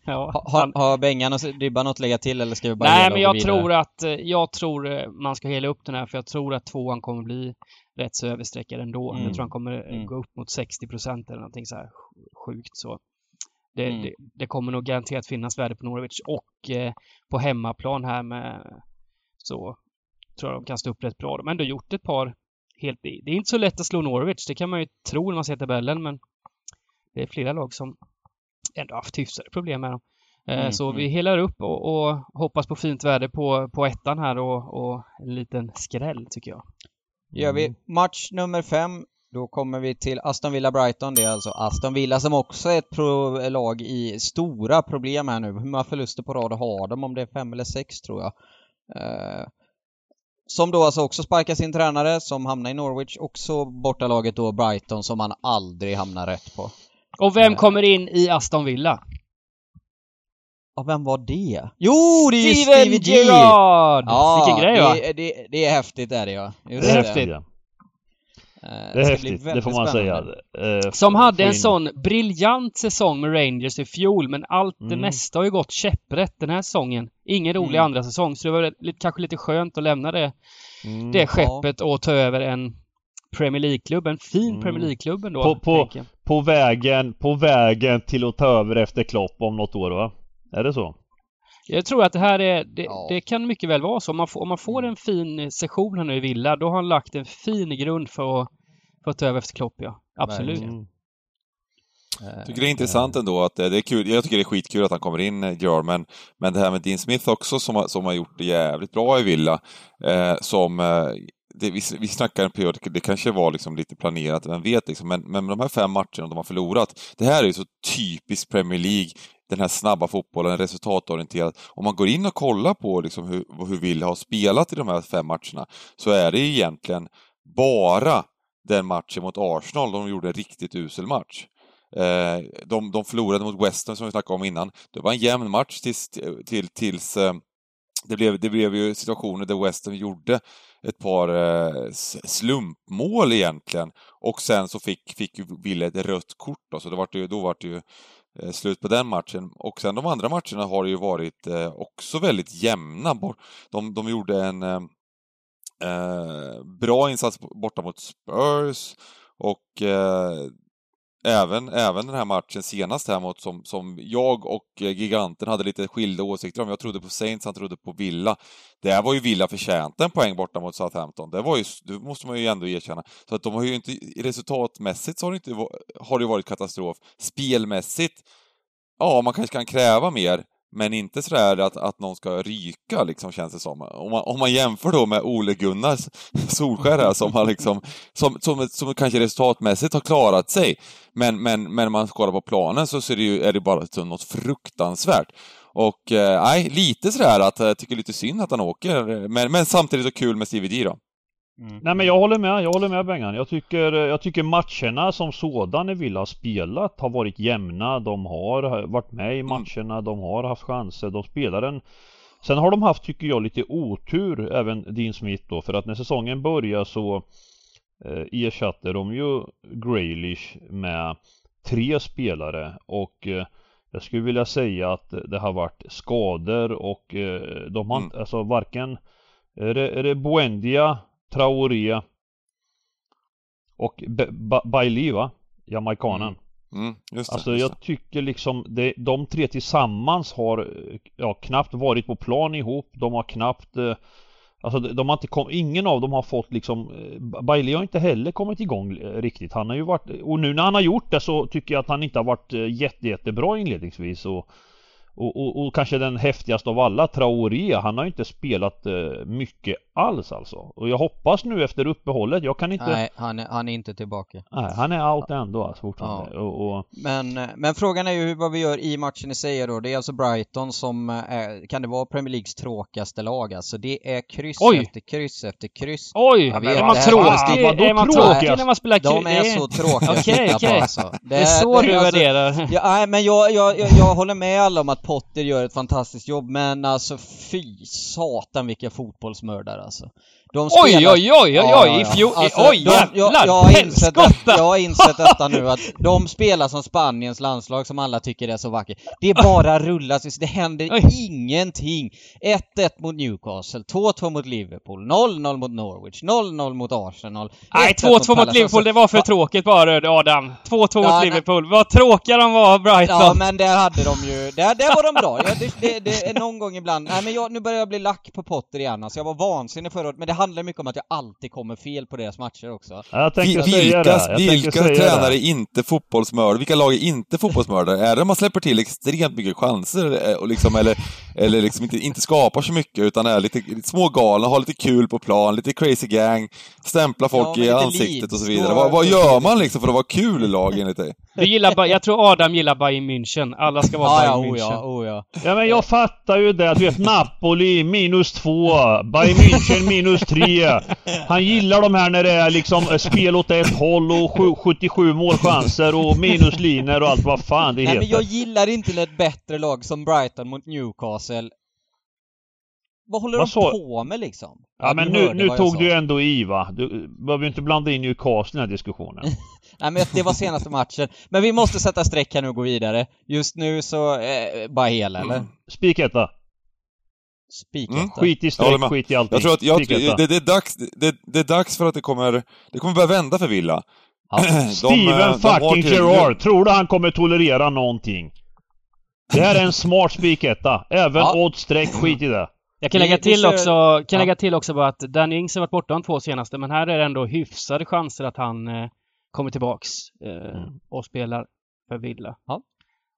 Ja, Ha- Har, har Bengan och Dybban något att lägga till eller ska vi bara Nej, men och jag vidare? tror att eh, jag tror eh, man ska hela upp den här för jag tror att tvåan kommer bli rätt så överstreckad ändå. Mm. Jag tror han kommer eh, Mm. gå upp mot 60 procent eller någonting så här sj- sjukt så. Det, Mm. det, det kommer nog garanterat finnas värde på Norwich och eh, på hemmaplan här med så tror jag de kan stå upp rätt bra. De har ändå gjort ett par helt... Det är inte så lätt att slå Norwich, det kan man ju tro när man ser tabellen men det är flera lag som ändå haft hyfsade problem med dem. Eh, Mm, så mm. vi helar upp och, och hoppas på fint värde på, på ettan här och, och en liten skräll tycker jag. gör vi. Match nummer fem. Då kommer vi till Aston Villa-Brighton. Det är alltså Aston Villa som också är ett pro lag i stora problem här nu. Hur många förluster på rad har de? Om det är fem eller sex tror jag. Eh, som då alltså också sparkar sin tränare som hamnar i Norwich. Också bortalaget då Brighton som man aldrig hamnar rätt på. Och vem Eh. kommer in i Aston Villa? Ja, vem var det? Jo, det är ju Steven Stevie G! Gerrard! Ja, Vilken grej va? det, det, det är häftigt är det ja. Just Det är det. häftigt. Ja. Eh, Det är häftigt, det får man säga. spännande. Eh, Som hade en sån briljant säsong med Rangers i fjol, men allt det Mm. mesta har ju gått käpprätt den här säsongen. Ingen rolig Mm. andra säsong, så det var lite, kanske lite skönt att lämna det, Mm. det skeppet och ta över en Premier League-klubb. En fin Mm. Premier League-klubb ändå. På- på-. På vägen, på vägen till att ta över efter Klopp om något år va? Är det så? Jag tror att det här är, det, Ja. det kan mycket väl vara så. Om man, får, om man får en fin session här nu i Villa, då har han lagt en fin grund för att, för att ta över efter Klopp, ja. Absolut. Mm. Jag tycker det är intressant ändå att eh, det är kul. Jag tycker det är skitkul att han kommer in, eh, Gerard, men, men det här med Dean Smith också som, har- som har gjort det jävligt bra i Villa. Eh, som, eh, det, vi, vi snackar en period, det kanske var liksom lite planerat, vem vet liksom, men, men de här fem matcherna de har förlorat, det här är ju så typiskt Premier League, den här snabba fotbollen, resultatorienterad. Om man går in och kollar på liksom hur, hur Villa har spelat i de här fem matcherna, så är det egentligen bara den matchen mot Arsenal, de gjorde en riktigt usel match. Eh, de, de förlorade mot West Ham som vi snackade om innan. Det var en jämn match tills, till, tills eh, det, blev, det blev ju situationer där West Ham gjorde ett par eh, slumpmål egentligen. Och sen så fick, fick Ville ett rött kort då, så det var ju- då var det ju eh, slut på den matchen. Och sen de andra matcherna har det ju varit eh, också väldigt jämna. De, de gjorde en eh, eh, bra insats borta mot Spurs och eh, även, även den här matchen senast här mot som, som jag och eh, giganten hade lite skilda åsikter om. Jag trodde på Saints, han trodde på Villa. Där var ju Villa förtjänt en poäng borta mot Southampton. Det var ju, det måste man ju ändå erkänna. Så att de har ju inte, resultatmässigt så har det inte har det ju varit katastrof. Spelmässigt, ja, man kanske kan kräva mer, men inte sådär att, att någon ska ryka, liksom, känns det som. Om man, om man jämför då med Ole Gunnar Solskär som har liksom, som, som, som kanske resultatmässigt har klarat sig, men, men, men när man kollar på planen så ser det ju, är det bara liksom något fruktansvärt. Och eh, nej, lite sådär att jag tycker lite synd att han åker, eh, men, men samtidigt så kul med Stevie D då. Mm. Nej men jag håller med, jag håller med Bengan. Jag tycker, jag tycker matcherna som sådan när Villa har spelat har varit jämna. De har varit med i matcherna, de har haft chanser, de spelar en Sen har de haft, tycker jag, lite otur, även Dean Smith då, för att när säsongen börjar så eh, ersatte de ju Graylish med tre spelare och eh, jag skulle vilja säga att det har varit skador och eh, de har inte, alltså varken är det, är det Buendia, Traoré och Bailey va? Jamaikanen. Mm, just det, Alltså just jag tycker liksom det, de tre tillsammans har ja, knappt varit på plan ihop. De har knappt eh, Alltså de de har inte kom, ingen av dem har fått liksom eh, Bailey har inte heller kommit igång eh, riktigt. Han har ju varit och nu när han har gjort det så tycker jag att han inte har varit eh, jätte, jättebra inledningsvis och och, och, och kanske den häftigaste av alla, Traoré, han har ju inte spelat eh, mycket alls alltså. Och jag hoppas nu efter uppehållet, jag kan inte... Nej, Nej, han är, han är inte tillbaka. han är out ändå alltså fortfarande. Och, och, Men, eh, men frågan är ju vad vi gör i matchen i sig då. Det är alltså Brighton som eh, är, kan det vara Premier Leagues tråkigaste lag alltså. Det är kryss Oj! efter kryss efter kryss. Oj! Jag är man det tråkig? vadå Är man tråkigast? tråkig när man spelar De kul? är Det så tråkiga Okej, titta på okej. alltså. Det är så du alltså, värderar. Ja, nej, men jag, jag, jag, jag håller med alla om att Potter gör ett fantastiskt jobb, men alltså fy satan vilka fotbollsmördare alltså. De Oj, spelar- oj, oj, oj, oj, ja, i fjol, Alltså, oj de, jävlar! jag, har insett jag har insett detta nu att de spelar som Spaniens landslag som alla tycker är så vackert. Det bara rullas, det händer Oj. ingenting. 1-1 mot Newcastle, 2-2 mot Liverpool, 0-0 mot Norwich, 0-0 mot Arsenal. Nej, 1-1 2-2 mot. Liverpool, det var för tråkigt bara Adam. 2-2 Ja, mot. Liverpool. Vad tråkiga de var, Brighton. Ja men där hade de ju, där, där var de bra. Ja, det, det, det är någon gång ibland, nej men jag, nu börjar jag bli lack på Potter igen alltså. Jag var vansinnig förra året, men det handlar mycket om att jag alltid kommer fel på deras matcher också. jag tänkte Vi- säga det. vilka Jag vilka tränare det. är inte fotbollsmördare? Vilka lag är inte fotbollsmördare? Är det man släpper till extremt mycket chanser eh, och liksom, eller, eller liksom inte, inte skapar så mycket utan är lite, lite smågalna, har lite kul på plan, lite crazy gang, stämplar folk Ja, i ansiktet Leeds, och så vidare. Vad, vad gör man liksom för att vara kul i lag enligt dig? Du gillar, Ba- jag tror Adam gillar Bayern München. Alla ska vara Ja, ja, Bayern oh München. ja, oh ja. Ja men jag fattar ju det. Du vet Napoli minus två. Bayern München minus tre. Han gillar de här när det är liksom eh, spel åt ett håll och sju- 77 målchanser och minuslinjer och allt vad fan det Nej men heter. jag gillar inte när ett bättre lag som Brighton mot Newcastle vad håller Vad de sa- på med liksom? Ja men du nu, nu tog sa. du ju ändå i va? Du behöver ju inte blanda in Newcastle i den här diskussionen. Nej men det var senaste matchen. Men vi måste sätta streck här nu och gå vidare. Just nu så, eh, bara hel eller? Spiketta. Spiketta. Mm, Skit i streck, skit i allting. Jag tror att jag, det, det, är dags, det, det är dags för att det kommer, det kommer börja vända för Villa. Ja. De, eh, Steven de fucking Gerrard, tror du han kommer tolerera någonting? Det här är en smart spiketta. Även Ja. odds streck, skit i det. Jag kan lägga till också, kan lägga till också bara att Danny Ings har varit borta de två senaste, men här är det ändå hyfsade chanser att han eh, kommer tillbaks eh, Mm. och spelar för Villa. Ja.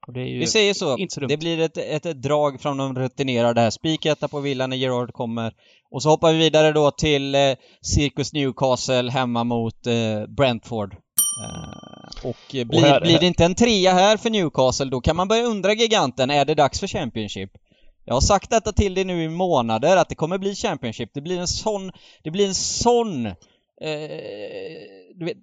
Och Vi säger så. så. Det blir ett, ett, ett drag från de rutinerade här. Spiketta på Villa när Gerard kommer. Och så hoppar vi vidare då till eh, Circus Newcastle hemma mot eh, Brentford. Eh, och eh, blir, här- blir det inte en trea här för Newcastle, då kan man börja undra giganten, är det dags för Championship? Jag har sagt detta till dig nu i månader, att det kommer bli Championship. Det blir en sån, det blir en sån, eh, du vet,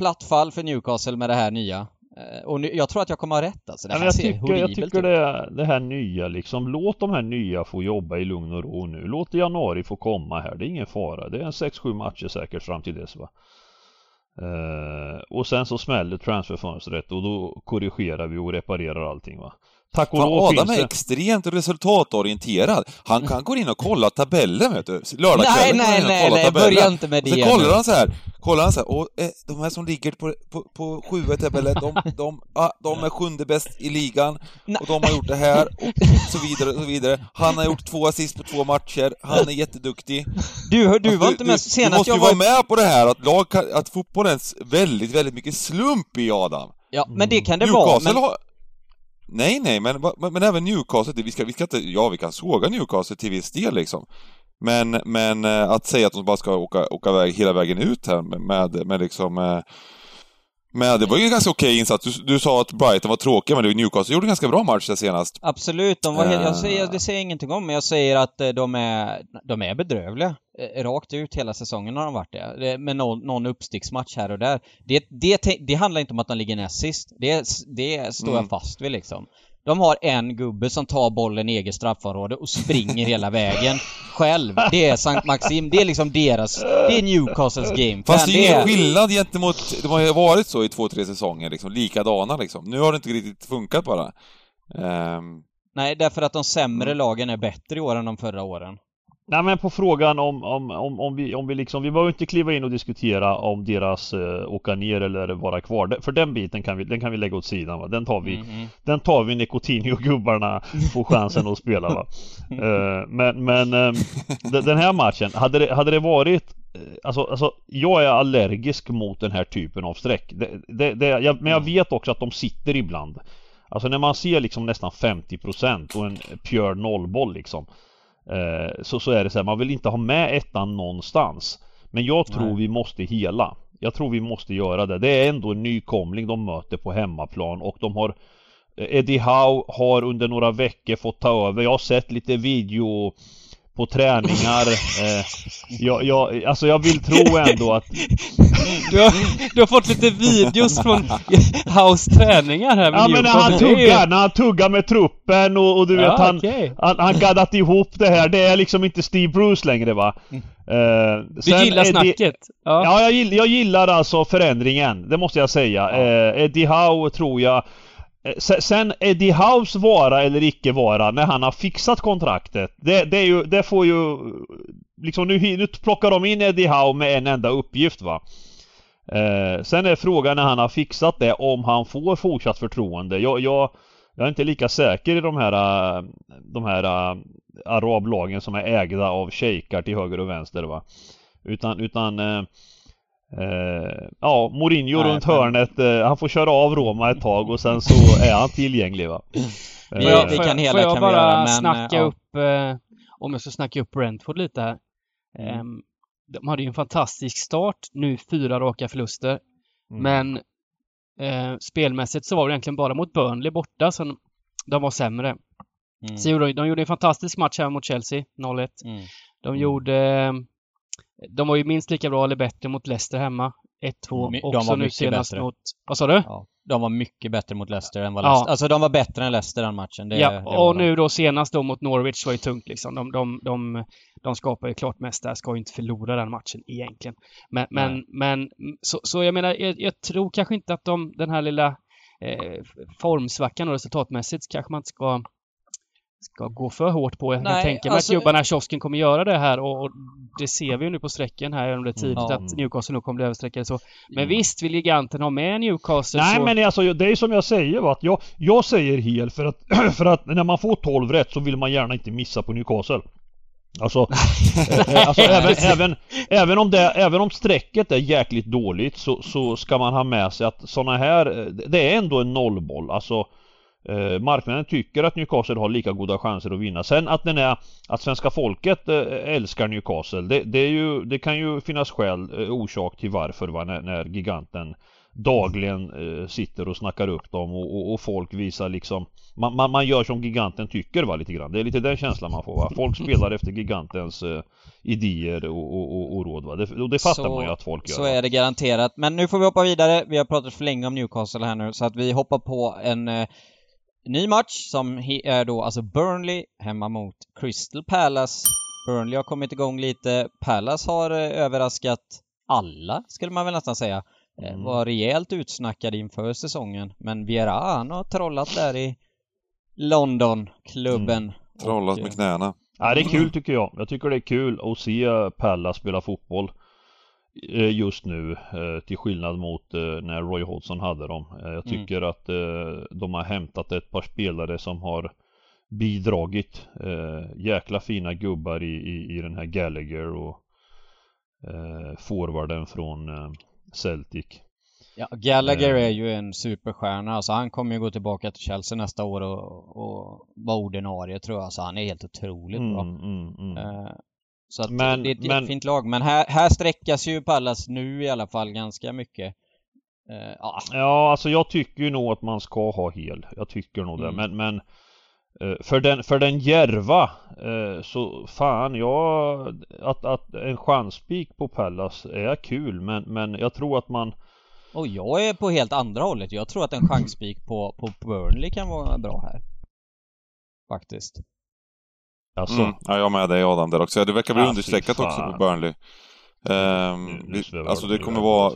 platt fall för Newcastle med det här nya. Eh, och jag tror att jag kommer ha rätt alltså. Det här jag ser tycker, jag tycker det, det här nya liksom, låt de här nya få jobba i lugn och ro nu. Låt januari få komma här, det är ingen fara. Det är en 6-7 matcher säkert fram till dess va. Eh, och sen så smäller transferfönstret och då korrigerar vi och reparerar allting va. Tack och Fan, lov Adam finns är det. extremt resultatorienterad. Han kan gå in och kolla tabellen vet du. Lördagskvällen Nej, går han nej, in och nej, kollar nej, tabellen. börja inte med Och så det kollar nu. han så här, kollar han så här, och eh, de här som ligger på, på, på sjua i tabellen, de, de, ah, de är sjunde bäst i ligan, och de har gjort det här, och så vidare, och så vidare. Han har gjort två assist på två matcher, han är jätteduktig. Du, hör- du var Alltså, inte med Du senast måste jag ju var... vara med på det här att, lag, kan- att fotbollen är väldigt, väldigt mycket slump i Adam. Ja, men det kan det vara, Newcastle men... har... Nej, nej, men, men, men även Newcastle, vi ska, vi ska inte, ja vi kan såga Newcastle till viss del liksom. Men, men eh, att säga att de bara ska åka, åka väg, hela vägen ut här med, med, med liksom... Eh, med, det var ju en ganska okej insats. Du, du sa att Brighton var tråkiga, men det var Newcastle gjorde en ganska bra match där senast. Absolut, de var helt, jag Eh. säger, det säger jag ingenting om, men jag säger att eh, de är, de är bedrövliga. Eh, Rakt ut hela säsongen har de varit det. med någon, någon uppsticksmatch här och där. Det, det, det handlar inte om att de ligger näst sist. Det, det står jag Mm. fast vid liksom. De har en gubbe som tar bollen i eget straffområde och springer hela vägen själv. Det är Sankt Maxim, det är liksom deras, det är Newcastles game Fast det är ingen är- skillnad gentemot... De har ju varit så i två, tre säsonger, liksom, likadana liksom. Nu har det inte riktigt funkat bara. Ehm, Nej, därför att de sämre lagen är bättre i år än de förra åren. Nej men på frågan om, om, om, om vi, om vi liksom, vi behöver inte kliva in och diskutera om deras eh, åka ner eller vara kvar. För den biten kan vi, den kan vi lägga åt sidan va. Den tar vi, Mhm. den tar vi när Coutinho-gubbarna får chansen att spela va. Eh, men men eh, de- den här matchen, hade det, hade det varit eh, Alltså, alltså, jag är allergisk mot den här typen av streck. Det, det, det, jag, men jag vet också att de sitter ibland. Alltså när man ser liksom nästan 50% och en pure nollboll liksom. Eh, så, så är det så här, man vill inte ha med ettan någonstans. Men jag tror Nej. vi måste hela. Jag tror vi måste göra det. Det är ändå en nykomling de möter på hemmaplan och de har eh, Eddie Howe har under några veckor fått ta över. Jag har sett lite video på träningar. Eh, jag, jag, alltså jag vill tro ändå att Du har, du har fått lite videos från House träningar här med Ja men när han tuggar, när han tuggar med truppen och, och du vet Ja, han, okej. han, han gaddat ihop det här. Det är liksom inte Steve Bruce längre va. Eh, Du gillar snacket? Ja. Ja, jag, gill, jag gillar alltså förändringen. Det måste jag säga. Eh, Eddie Howe tror jag... Eh, sen Eddie Howes vara eller icke vara när han har fixat kontraktet. Det, det är ju, det får ju... Liksom nu, nu plockar de in Eddie Howe med en enda uppgift va. Eh, sen är frågan när han har fixat det om han får fortsatt förtroende. Jag, jag, jag är inte lika säker i de här, eh, de här eh, arablagen som är ägda av shejkar till höger och vänster va. Utan, utan eh, eh, ja, Mourinho Nej, runt men- hörnet. Eh, han får köra av Roma ett tag och sen så är han tillgänglig va. Vi- Eh, vi kan hela får jag kan vi bara göra, men, snacka ja. upp, eh, om jag ska snacka upp Brentford lite här. Mm. Ehm, de hade ju en fantastisk start, nu fyra raka förluster. mm. Men eh, spelmässigt så var det egentligen bara mot Burnley borta som de var sämre. Mm. Så de- de gjorde en fantastisk match här mot Chelsea, 0-1. Mm. De Mm. gjorde... De var ju minst lika bra eller bättre mot Leicester hemma. 1-2. Mm, de Också nu senast bättre. mot... Vad sa du? Ja, de var mycket bättre mot Leicester än vad Ja. Leicester... Alltså de var bättre än Leicester den matchen. Det, ja, det och de. nu då senast då mot Norwich var ju tungt liksom. De, de, de, de skapar ju klart mest där, ska ju inte förlora den matchen egentligen. Men, men, Nej. men så, så jag menar, jag, jag tror kanske inte att de, den här lilla eh, formsvackan och resultatmässigt kanske man inte ska ska gå för hårt på. Jag Nej, tänka mig alltså- att gubbarna i kiosken kommer göra det här och, och det ser vi ju nu på sträcken här, om det är tidigt Ja. att Newcastle nog kommer bli överstreckade så. Men Mm. visst, vill giganten ha med Newcastle Nej så... men alltså det är som jag säger va, att jag, jag säger hel för att, för att när man får 12 rätt så vill man gärna inte missa på Newcastle. Alltså, eh, alltså även, även, även, om det, även om strecket är jäkligt dåligt så, så ska man ha med sig att sådana här, eh, det är ändå en nollboll. Alltså eh, marknaden tycker att Newcastle har lika goda chanser att vinna. Sen att den är, att svenska folket eh, älskar Newcastle, det, det, ju, det kan ju finnas skäl, eh, orsak till varför va, när, när giganten dagligen eh, sitter och snackar upp dem och, och, och folk visar liksom man, man, man, gör som giganten tycker va lite grann. Det är lite den känslan man får va. Folk spelar efter gigantens eh, idéer och, och, och, råd va. Det, och det fattar så, man ju att folk gör. Så är det garanterat. Men nu får vi hoppa vidare. Vi har pratat för länge om Newcastle här nu så att vi hoppar på en eh, ny match som är då alltså Burnley hemma mot Crystal Palace. Burnley har kommit igång lite. Palace har eh, överraskat alla, skulle man väl nästan säga. Eh, mm. Var rejält utsnackad inför säsongen. Men Viera, han har trollat där i London, klubben. Mm. Trollat och, med knäna. Ja, det är kul tycker jag. Jag tycker det är kul att se Pella spela fotboll eh, just nu eh, till skillnad mot när Roy Hodgson hade dem. Jag mm. tycker mm. att de har hämtat ett par spelare som har bidragit. Jäkla fina gubbar i, i, i den här Gallagher och forwarden från Celtic. Ja, Gallagher eh. är ju en superstjärna. Alltså han kommer ju gå tillbaka till Chelsea nästa år och, och vara ordinarie tror jag. Så han är helt otroligt mm, bra. Mm, mm. Uh, så att men, det är ett men... fint lag. Men här, här sträckas ju Pallas nu i alla fall ganska mycket. Uh, ah. Ja, alltså jag tycker ju nog att man ska ha hel. Jag tycker nog det. Mm. Men, men uh, för den, för den järva så fan, jag att, att en chanspik på Pallas är kul men, men jag tror att man och jag är på helt andra hållet. Jag tror att en chanspik på, på Burnley kan vara bra här. Faktiskt. Alltså. Mm, ja, jag med dig Adam där också. Det verkar bli ja, understreckat också på Burnley. Um, vi, alltså det kommer vara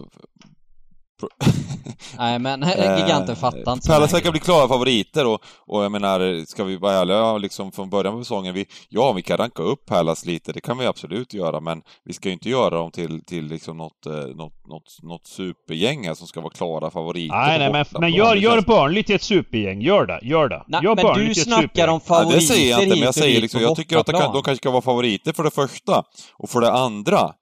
Nej men giganten fattar inte Palace verkar bli klara favoriter och, och jag menar, ska vi vara ärliga liksom från början på säsongen, vi, ja vi kan ranka upp Palace lite, det kan vi absolut göra, men vi ska ju inte göra dem till, till liksom något, eh, något, något, något supergäng här som ska vara klara favoriter. Nej, nej, men, men gör, gör Burnley till ett supergäng, gör det, gör det. Nej, gör men du snackar om favoriter ja, Det säger jag inte, men jag säger liksom, jag tycker att de, kan, de kanske ska vara favoriter för det första, och för det andra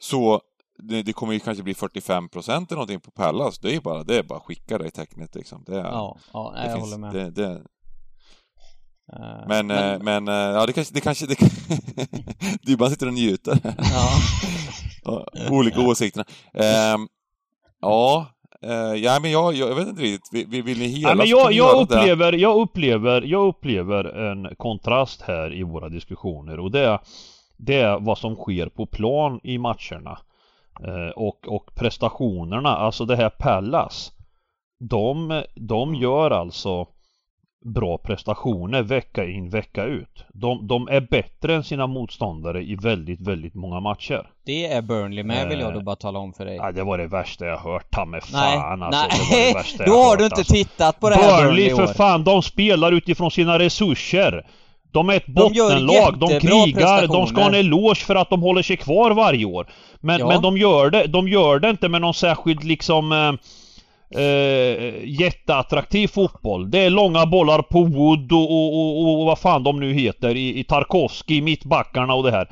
så det, det, kommer ju kanske bli 45 procent eller någonting på Pallas. Det är ju bara, det är bara att skicka det i tecknet liksom. Det är, ja, ja det jag finns, håller med. Det, det, uh, men, men, uh, men uh, ja det kanske, det kanske, det, du bara sitter och njuter. Ja. Olika åsikterna. Um, ja, Uh, ja men jag, jag, jag, vet inte riktigt, vill, vill ni hela ja, men jag, jag upplever, jag upplever, jag upplever en kontrast här i våra diskussioner och det är, det är vad som sker på plan i matcherna. Eh, och, och prestationerna, alltså det här Pallas de, de gör alltså bra prestationer vecka in vecka ut. De, de är bättre än sina motståndare i väldigt, väldigt många matcher. Det är Burnley med vill jag då eh, bara tala om för dig. Ja, det var det värsta jag hört, ta mig fan nej, alltså. Nej, då har hört, du inte alltså. tittat på det här Burnley, Burnley för fan, de spelar utifrån sina resurser. De är ett bottenlag, de, de krigar, de ska ha en eloge för att de håller sig kvar varje år. Men, ja. men de, gör det, de gör det inte med någon särskild liksom eh, eh, jätteattraktiv fotboll. Det är långa bollar på Wood och, och, och, och vad fan de nu heter i, i Tarkovsky, mittbackarna och det här.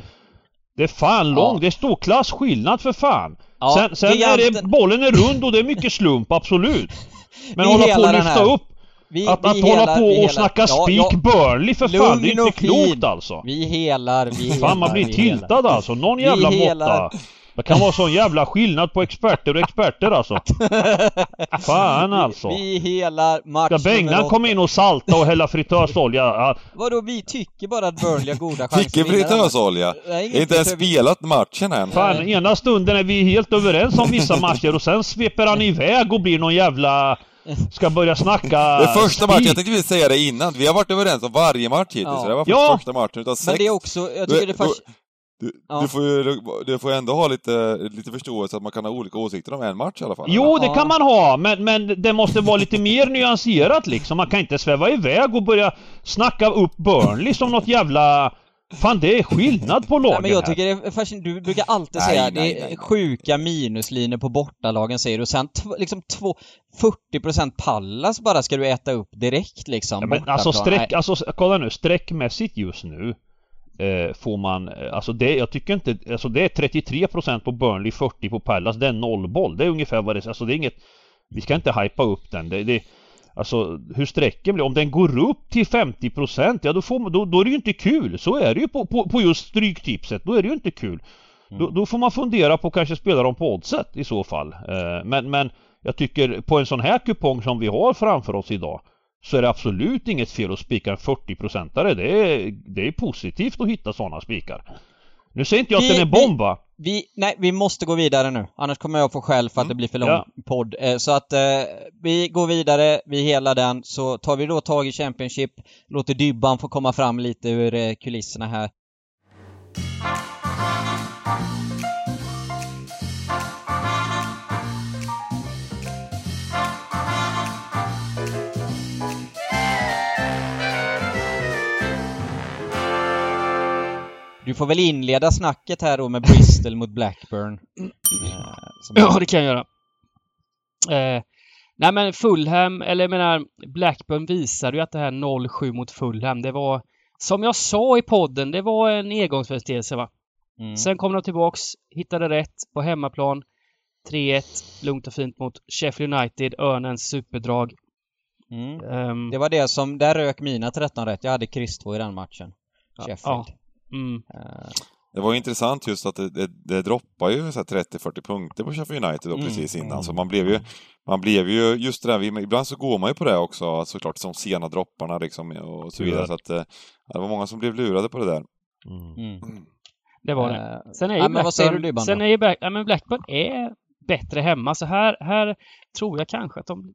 Det är fan långt, ja. det är stor klasskillnad för fan. Ja, sen sen är det, bollen är rund och det är mycket slump, absolut. Men hålla på att lyfta upp vi, att, vi att helar, hålla på och helar. snacka spik ja, ja. Burnley för fan, det är inte klokt alltså. Vi helar, vi helar. Fan man blir tiltad helar. alltså, någon jävla måtta. Det kan vara sån jävla skillnad på experter och experter alltså. Fan alltså. Vi, vi helar match Ska Bengan komma in och salta och hälla fritösolja? Ja. Vadå, vi tycker bara att Burnley har goda chanser Tycker fritösolja? Inte ens spelat matchen än. Fan, ena stunden är vi helt överens om vissa matcher och sen sveper han iväg och blir någon jävla ska börja snacka Det första matchen, jag tänkte vi säga det innan. Vi har varit överens om varje match hittills, ja. så det var ja. första matchen utav sex. Men det är också, jag tycker det är fast... Du, ja. du, får ju, du får ändå ha lite, lite förståelse att man kan ha olika åsikter om en match i alla fall. Jo, eller? det kan man ha, men, men det måste vara lite mer nyanserat liksom. Man kan inte sväva iväg och börja snacka upp Burnley som något jävla Fan det är skillnad på lagen nej, men jag tycker det är fascinerande. Du brukar alltid nej, säga nej, det är nej, sjuka minuslinjer på bortalagen säger du. Och sen liksom två, 40% Pallas bara ska du äta upp direkt liksom. Ja, men alltså streck, alltså kolla nu, streckmässigt just nu eh, får man, eh, alltså det, jag tycker inte, alltså det är 33% på Burnley, 40 på Palace, det är nollboll. Det är ungefär vad det är, alltså det är inget, vi ska inte hypa upp den. Det, det, Alltså hur sträcken blir, om den går upp till 50% ja då, får, då, då är det ju inte kul. Så är det ju på, på, på just stryktipset, då är det ju inte kul. Mm. Då, då, får man fundera på att kanske spela dem på oddset i så fall. Eh, men, men jag tycker på en sån här kupong som vi har framför oss idag så är det absolut inget fel att spika en 40-procentare. Det är, det är positivt att hitta sådana spikar. Nu säger inte jag att den är bomba. Vi, vi, nej, vi måste gå vidare nu. Annars kommer jag få skäll för att mm. det blir för lång ja. podd. Eh, så att eh, vi går vidare, vi hela den. Så tar vi då tag i Championship, låter Dybban få komma fram lite ur eh, kulisserna här. Du får väl inleda snacket här då med Bristol mot Blackburn. Eh, ja, det kan jag göra. Eh, nej men Fulham, eller jag menar Blackburn visade ju att det här 0-7 mot Fulham, det var som jag sa i podden, det var en engångsföreteelse va. Mm. Sen kom de tillbaks, hittade rätt på hemmaplan. 3-1, lugnt och fint mot Sheffield United, Örnens superdrag. Mm. Um, det var det som, där rök mina 13 rätt. Jag hade 2 i den matchen. Sheffield. Ja, Mm. Eh, det var intressant just att det, det, det droppar ju 30-40 punkter på Sheffield United då mm. precis innan, så man blev ju man blev ju, just det där, ibland så går man ju på det också såklart, som sena dropparna liksom och så vidare, så att eh, det var många som blev lurade på det där. Mm. mm. Det var det. Eh, sen är ju Blackburn, du, sen är ju Black, men Blackburn är bättre hemma, så här, här tror jag kanske att de...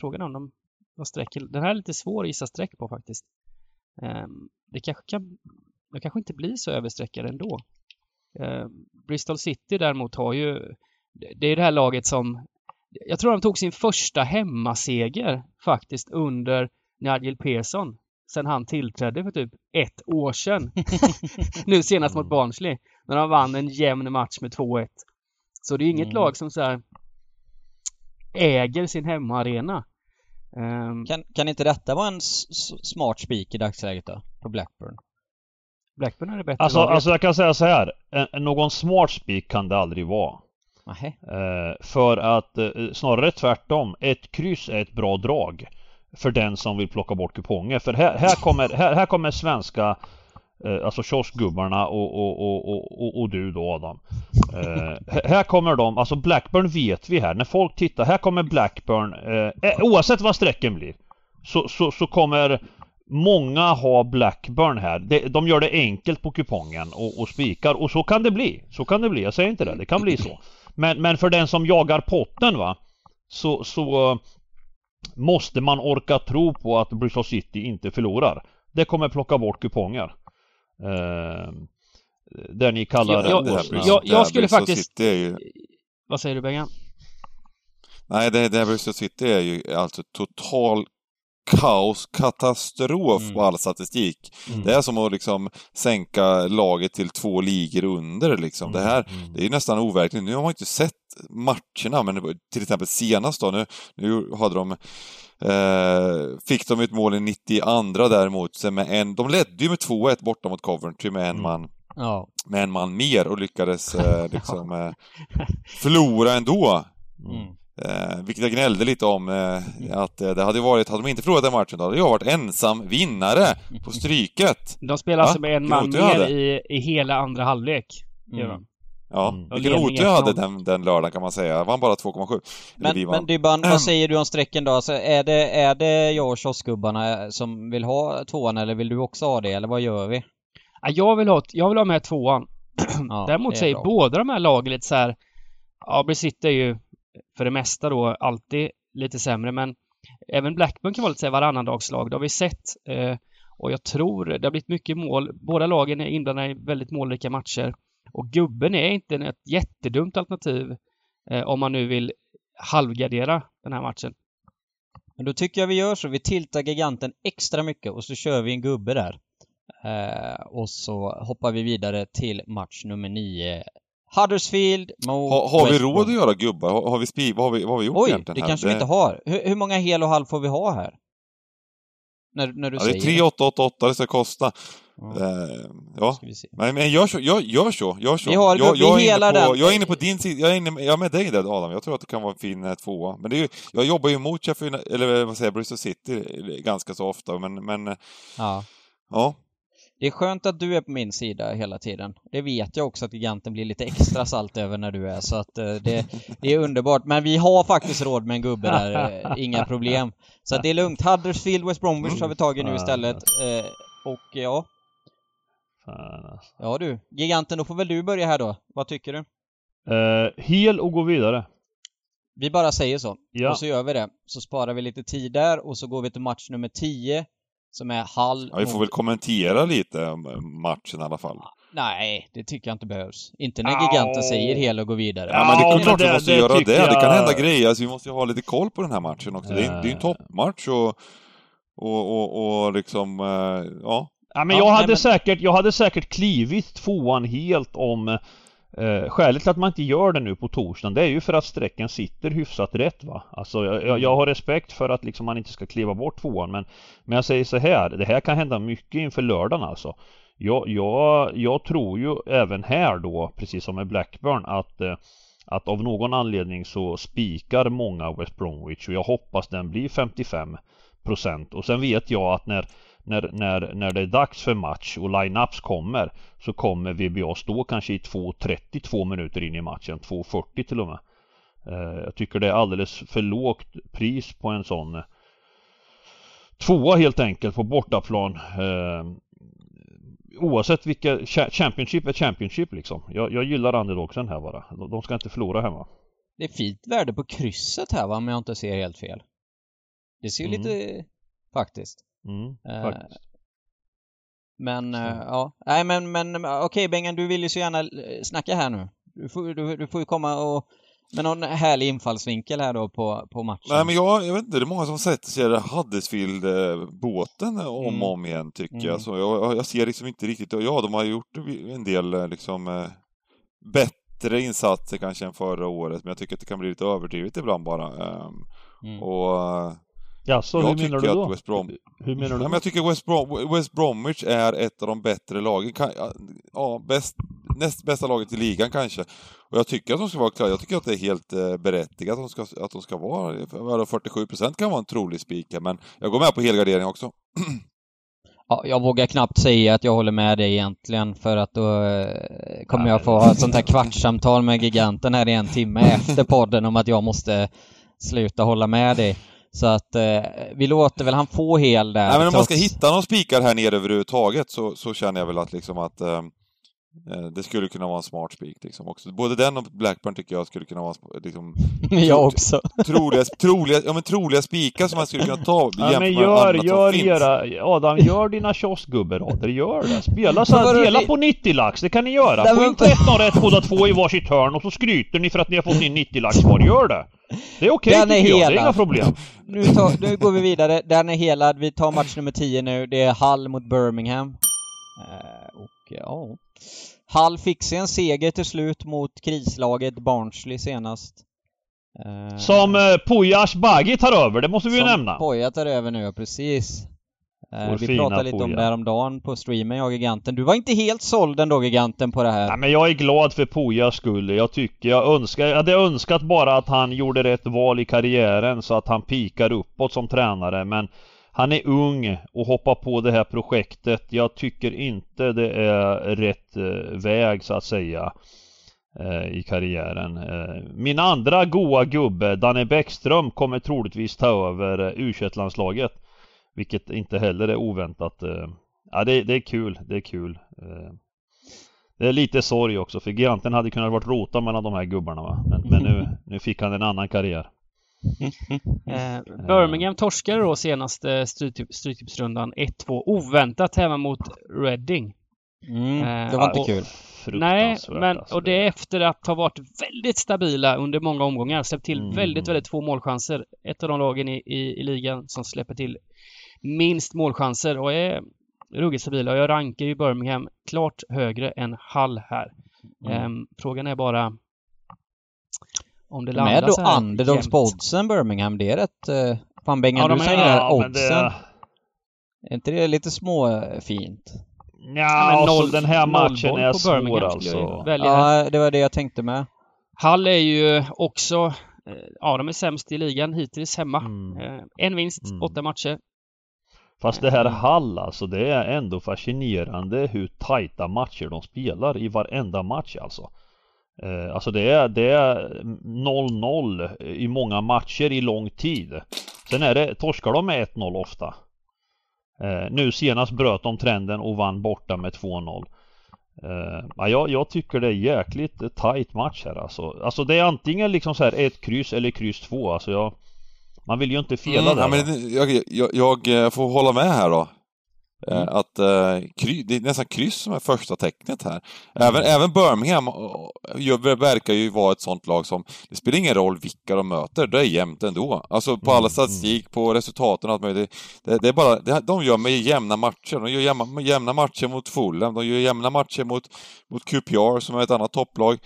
Frågan är om de... Vad sträcker, den här är lite svår att gissa streck på faktiskt. Um, det kanske kan det kanske inte blir så översträckade ändå. Eh, Bristol City däremot har ju det är det här laget som jag tror de tog sin första hemmaseger faktiskt under Nigel Pearson sen han tillträdde för typ ett år sedan. nu senast mot mm. Barnsley när de vann en jämn match med 2-1. Så det är inget mm. lag som så här äger sin hemmaarena. Um, kan, kan inte detta vara en smart spik i dagsläget då? På Blackburn? Blackburn är det bättre alltså, alltså jag kan säga så här. En, någon smart spik kan det aldrig vara. Eh, för att eh, snarare tvärtom. Ett kryss är ett bra drag. För den som vill plocka bort kuponger. För här, här, kommer, här, här kommer svenska eh, Eh, alltså kioskgubbarna och, och, och, och, och du då Adam. Eh, här kommer de, alltså Blackburn vet vi här. När folk tittar, här kommer Blackburn. Eh, eh oavsett vad strecken blir. Så, så, så kommer Många har Blackburn här. De gör det enkelt på kupongen och, och spikar och så kan det bli. Så kan det bli. Jag säger inte det. Det kan bli så. Men, men för den som jagar potten va. Så, så måste man orka tro på att Bristol City inte förlorar. Det kommer plocka bort kuponger. Eh, där ni kallar jag, det. Jag, jag, jag skulle faktiskt... Ju... Vad säger du Bengan? Nej, det, det Bristol City är ju alltså total kaos, katastrof mm. på all statistik. Mm. Det är som att liksom sänka laget till två ligor under liksom. Mm. Det här, mm. det är ju nästan overkligt. Nu har man inte sett matcherna, men till exempel senast då, nu, nu hade de eh, fick de ett mål i 92 däremot, med en, de ledde ju med 2-1 borta mot Coventry med en mm. man ja. med en man mer och lyckades eh, liksom eh, förlora ändå. Mm. Eh, vilket jag gnällde lite om, eh, att eh, det hade varit, hade de inte förlorat den matchen, då hade jag varit ensam vinnare på stryket. De spelar alltså med en man mer i, i hela andra halvlek. Mm. Ja, mm. vilken otur jag hade den, den lördagen kan man säga. Jag vann bara 2,7. Men, men Dybban, vad säger du om strecken då? Alltså, är, det, är det jag och kioskgubbarna som vill ha tvåan eller vill du också ha det, eller vad gör vi? Ja, jag, vill ha, jag vill ha med tvåan. Ja, Däremot säger bra. båda de här lagen lite så här, Ja, Brisitte är ju för det mesta då alltid lite sämre men även Blackburn kan vara lite varannandagslag. Det har vi sett. Eh, och jag tror det har blivit mycket mål. Båda lagen är inblandade i väldigt målrika matcher. Och gubben är inte ett jättedumt alternativ eh, om man nu vill halvgardera den här matchen. Men då tycker jag vi gör så. Vi tiltar giganten extra mycket och så kör vi en gubbe där. Eh, och så hoppar vi vidare till match nummer 9 Huddersfield mot ha, Har vi råd att göra gubbar? Har, har vi spik, vad, har vi, vad har vi gjort Oj, egentligen? det här? kanske det... vi inte har. Hur, hur, många hel och halv får vi ha här? När, när du ja, säger det är 3888 det ska kosta. Ja. Eh, ja. Vi se. Men, gör så, gör, gör så, gör så. Vi har- jag, vi jag, är hela inne på, den. jag är inne på din sida, jag är, inne, jag är med dig där Adam. Jag tror att det kan vara en fin eh, tvåa. Men det är ju, jag jobbar ju mot Sheffield, eller vad säger jag, Bristol City eh, ganska så ofta, men, men eh, Ja. ja. Det är skönt att du är på min sida hela tiden. Det vet jag också att giganten blir lite extra salt över när du är, så att eh, det, det är underbart. Men vi har faktiskt råd med en gubbe där, eh, inga problem. Så att det är lugnt. Huddersfield, West Bromwich har vi tagit nu istället. Eh, Och ja, alltså. ja du. Giganten, då får väl du börja här då. Vad tycker du? Eh, hel och gå vidare. Vi bara säger så. Ja. Och så gör vi det. Så sparar vi lite tid där och så går vi till match nummer 10. Som är Hall ja, vi får mot- väl kommentera lite om eh, matchen i alla fall. Nej, det tycker jag inte behövs. Inte när Au. giganten säger hel och gå vidare. Ja, men det är klart vi det- måste det göra det. tycker Det kan jag- hända grejer. Alltså, vi måste ju ha lite koll på den här matchen också. Det är, det är ju en Eh. toppmatch och, och, och, och liksom, eh, ja. Ja, men Ja, jag, nej, hade men- säkert, jag hade säkert klivit tvåan helt om eh, Skälet till att man inte gör det nu på torsdagen det är ju för att strecken sitter hyfsat rätt va. Alltså jag, jag, jag har respekt för att liksom man inte ska kliva bort tvåan men Men jag säger så här, det här kan hända mycket inför lördagen alltså. Jag, jag, jag tror ju även här då, precis som med Blackburn, att eh, att av någon anledning så spikar många West Bromwich och jag hoppas den blir 55 och sen vet jag att när när, när, när det är dags för match och line-ups kommer så kommer VBA stå kanske i 2.30 två minuter in i matchen, 2.40 till och med. Eh, jag tycker det är alldeles för lågt pris på en sån eh, tvåa helt enkelt på bortaplan. Eh, oavsett vilka, cha- Championship är Championship liksom. Jag, jag gillar underdogsen här bara. De, ska inte förlora hemma. Det är fint värde på krysset här va, om jag inte ser helt fel. Det ser ju Mm. lite... Faktiskt. Mm, Eh, faktiskt. Men, eh, ja. Nej men, men okej Bengan, du vill ju så gärna eh, snacka här nu. Du får, du, du får ju komma och med någon härlig infallsvinkel här då på, på matchen. Nej men jag, jag vet inte, det är många som sätter sig Huddersfield-båten om Mm. och om igen tycker Mm. jag. Så jag, jag ser liksom inte riktigt, ja de har gjort en del liksom bättre insatser kanske än förra året men jag tycker att det kan bli lite överdrivet ibland bara. Ehm, Mm. Och eh, Jaså, jag hur menar du tycker då? att West Brom... Hur menar Nej, du? men jag tycker West, Brom, West Bromwich är ett av de bättre lagen. Kan- Ja, bäst, näst bästa laget i ligan kanske. Och jag tycker att de ska vara klara. Jag tycker att det är helt eh, berättigat att de ska, att de ska vara... Vadå, 47 procent kan vara en trolig spik här, men jag går med på helgardering också. Ja, jag vågar knappt säga att jag håller med dig egentligen för att då eh, kommer jag få ha ett sånt här kvartssamtal med giganten här i en timme efter podden om att jag måste sluta hålla med dig. Så att eh, vi låter väl han få hel där. Nej, men om man ska hitta någon spikar här nere överhuvudtaget så, så känner jag väl att liksom att eh, eh, det skulle kunna vara en smart spik liksom också. Både den och Blackburn tycker jag skulle kunna vara liksom, jag också. troliga, troliga, ja, men troliga spikar som man skulle kunna ta Ja, jämfört men med gör, gör era, Adam, gör dina kioskgubberader, gör det. Spela så här, dela på 90 lax, det kan ni göra. Få in 13 rätt båda två i varsitt hörn och så skryter ni för att ni har fått in 90 lax var, gör det. Det är okej är tycker jag, det är inga problem. Nu, tar, nu går vi vidare. Den är helad. Vi tar match nummer 10 nu. Det är Hull mot Birmingham. Eh, och ja... Hull fick sig en seger till slut mot krislaget Barnsley senast. Eh, Som eh, Pujas Bagi tar över, det måste vi ju som nämna. Poja tar över nu, precis. Eh, Vår vi pratade lite om det häromdagen på streamen, jag och Giganten. Du var inte helt såld ändå, Giganten, på det här. Nej, men jag är glad för Pujas skull. Jag tycker, jag önskar, jag hade önskat bara att han gjorde rätt val i karriären så att han pikar uppåt som tränare. Men han är ung och hoppar på det här projektet. Jag tycker inte det är rätt eh, väg så att säga eh, i karriären. Min andra goa gubbe, Danne Bäckström, kommer troligtvis ta över eh, U21-landslaget. Vilket inte heller är oväntat. eh. Ja, det, det är kul. Det är kul. Eh, det är lite sorg också för giganten hade kunnat varit rota mellan de här gubbarna va. Men, men nu, nu fick han en annan karriär. Eh, Birmingham torskade då senaste Stryktip- Stryktipsrundan 1-2 oväntat hemma mot Reading. Mm, det var inte och- kul. Nej, men alltså. och det är efter att ha varit väldigt stabila under många omgångar. Släppt till Mm. väldigt, väldigt få målchanser. Ett av de lagen i, i, i ligan som släpper till minst målchanser och är ruggigt stabila. Och jag rankar ju Birmingham klart högre än Hull här. Mm. Ehm, frågan är bara om det De är landar då så här underdogs på oddsen, Birmingham. Det är rätt... Uh, fan, Bengan, Ja, du är- gillar Ja, oddsen. det, Är inte det lite småfint? Ja, Ja, men noll- den här matchen är på svår alltså. Ja, det var det jag tänkte med. Hall är ju också, eh, ja de är sämst i ligan hittills hemma. Mm. Eh, En vinst, Mm. åtta matcher. Fast det här Mm. Hall alltså, det är ändå fascinerande hur tajta matcher de spelar i varenda match alltså. Eh, alltså det är, det är 0-0 i många matcher i lång tid. Sen är det, torskar de med 1-0 ofta. Eh, nu senast bröt de trenden och vann borta med 2-0. Eh, ja, jag, jag tycker det är jäkligt tajt match här alltså. Alltså det är antingen liksom så här ett kryss eller kryss två. Alltså jag, man vill ju inte fela Mm, där. ja, men det- jag, jag, jag får hålla med här då. Eh, Mm. Att eh, kry, det är nästan kryss som är första tecknet här. Även, även Birmingham eh, gör- verkar ju vara ett sånt lag som, det spelar ingen roll vilka de möter, det är jämnt ändå. Alltså på Mm, alla statistik, på resultaten och allt möjligt. Det, det är bara, det, de gör med jämna matcher. De gör jämna, jämna matcher mot Fulham, de gör jämna matcher mot, mot QPR som är ett annat topplag.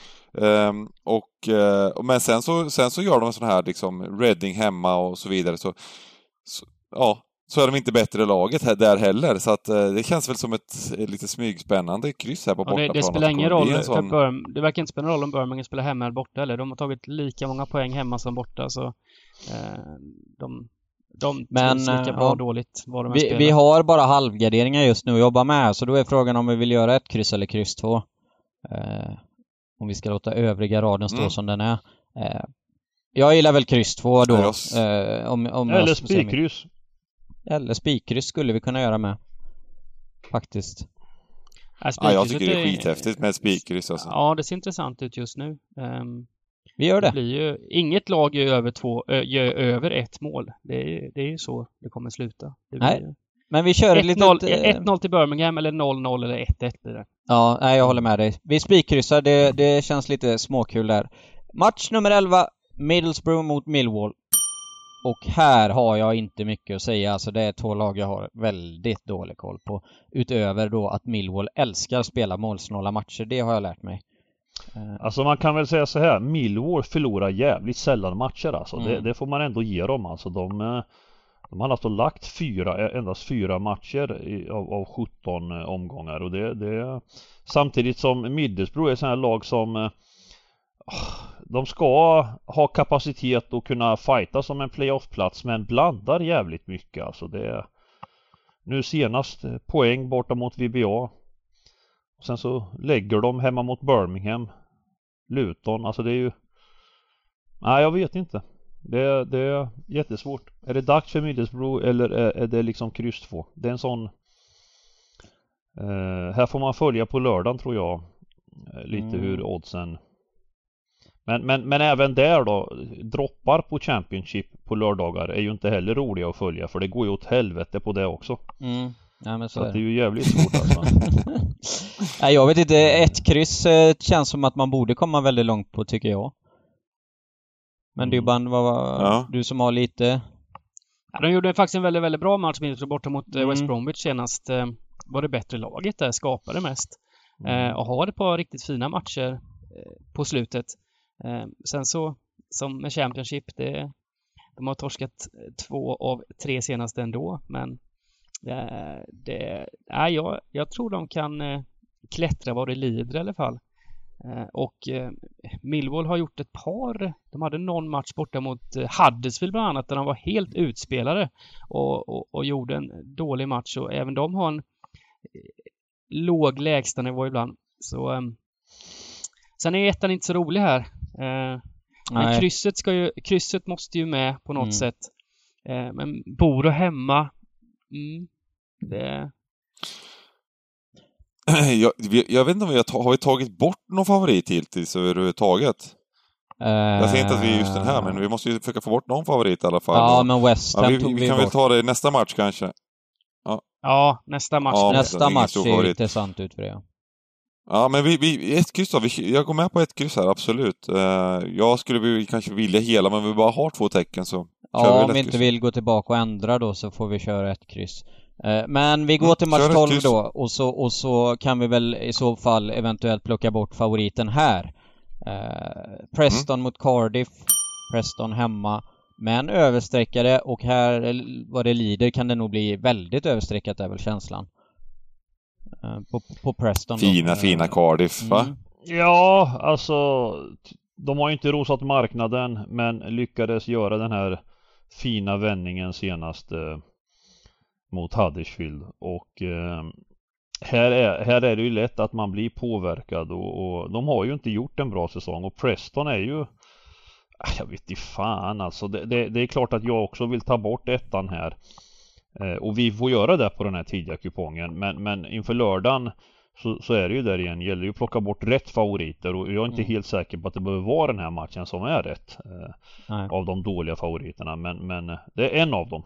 Ehm, och, eh, men sen så, sen så gör de sån här liksom Reading hemma och så vidare. Så, så, ja, så är de inte bättre laget här, där heller. Så att eh, det känns väl som ett eh, lite smygspännande kryss här på det, bortaplan. det att spelar ingen roll för sån- Birm, Det verkar inte spela någon roll om Birmingham spelar hemma eller borta eller. De har tagit lika många poäng hemma som borta så eh, de, de Men, trivs lika bra ja. och dåligt vad de Vi, vi har bara halvgarderingar just nu att jobba med, så då är frågan om vi vill göra ett kryss eller kryss två. Eh, om vi ska låta övriga raden stå Mm. som den är. Eh, jag gillar väl kryss två då. Eh, om, om Eller spikkryss. Eller spikkryss skulle vi kunna göra med. Faktiskt. Nej, Ja, jag tycker det är skithäftigt med ett spikkryss alltså. Ja, det ser intressant ut just nu. Ehm, Vi gör det det. blir ju, inget lag gör över, två, ö, gör över ett mål. Det är, det är ju så det kommer sluta. Det blir Nej, ju Men vi kör ett 1-0 litet... eh, 1-0 till Birmingham eller 0-0 eller 1-1 blir det. Ja, nej, jag håller med dig. Vi spikkryssar, det, det känns lite småkul där. Match nummer 11, Middlesbrough mot Millwall. Och här har jag inte mycket att säga, alltså det är två lag jag har väldigt dålig koll på. Utöver då att Millwall älskar att spela målsnåla matcher, det har jag lärt mig. Eh, Alltså man kan väl säga så här, Millwall förlorar jävligt sällan matcher alltså. Det, Mm. det får man ändå ge dem alltså. De, eh, de har alltså lagt fyra, eh, endast fyra matcher i, av, av 17 eh, omgångar och det, det Samtidigt som Middlesbrough är ett sånt här lag som eh, De ska ha kapacitet att kunna fighta som en playoffplats men blandar jävligt mycket alltså det Nu senast poäng borta mot VBA Sen så lägger de hemma mot Birmingham Luton, alltså det är ju Nej jag vet inte det, det är jättesvårt Är det dags för Middlesbrough eller är, är det liksom kryss 2? Det är en sån eh, Här får man följa på lördagen tror jag eh, Lite Mm. hur oddsen men, men, men även där då Droppar på Championship på lördagar är ju inte heller roliga att följa för det går ju åt helvete på det också Mm. Nej men så, Så är det det. är ju jävligt svårt alltså Nej jag vet inte, ett kryss eh, känns som att man borde komma väldigt långt på tycker jag. Men Mm. Dybban, vad var Ja. du som har lite... Ja, de gjorde faktiskt en väldigt, väldigt bra match borta mot eh, Mm. West Bromwich senast. Eh, var det bättre laget där, skapade mest. Mm. Eh, och har ett par riktigt fina matcher på slutet. Eh, sen så, som med Championship, det, de har torskat eh, två av tre senaste ändå, men det, det, nej, jag, jag tror de kan eh, klättra vad det lider i alla fall. Eh, och eh, Millwall har gjort ett par, de hade någon match borta mot eh, Huddersfield bland annat där de var helt utspelade och, och, och gjorde en dålig match och även de har en eh, låg lägstanivå ibland. Så eh, Sen är ettan inte så rolig här. Eh, men krysset, ska ju, krysset måste ju med på något Mm. sätt. Eh, men Boro hemma, mm, det, jag, jag vet inte om vi har, har vi tagit bort någon favorit hittills överhuvudtaget? Jag säger inte att vi är just den här, men vi måste ju försöka få bort någon favorit i alla fall. Ja Och- men West ja, Ham vi, tog vi vi kan väl bort. ta det i nästa match kanske. ja, nästa match. Ja, nästa- match ser intressant ut för det. Ja, men vi, vi, ett kryss då. Vi, jag går med på ett kryss här, absolut. Eh, jag skulle vi kanske vilja hela, men vi bara har två tecken så kör vi Ja, väl om vi inte kryss. vill gå tillbaka och ändra då så får vi köra ett kryss. Eh, Men vi går Mm, till match kör ett 12 kryss. då och så, och så kan vi väl i så fall eventuellt plocka bort favoriten här. Eh, Preston Mm. mot Cardiff. Preston hemma. Men överstreckade och här vad det lider kan det nog bli väldigt överstreckat är väl känslan. Eh, på, på Preston. då. Fina, Eh, fina Cardiff va? mm. Ja, alltså de har ju inte rosat marknaden men lyckades göra den här fina vändningen senast eh, mot Huddersfield och eh, här, är, här är det ju lätt att man blir påverkad och, och de har ju inte gjort en bra säsong och Preston är ju Ah, jag vet inte fan alltså det, det, det är klart att jag också vill ta bort ettan här och vi får göra det på den här tidiga kupongen men, men inför lördagen så, så är det ju där igen, gäller ju att plocka bort rätt favoriter och jag är inte Mm. helt säker på att det behöver vara den här matchen som är rätt eh, av de dåliga favoriterna men, men eh, det är en av dem.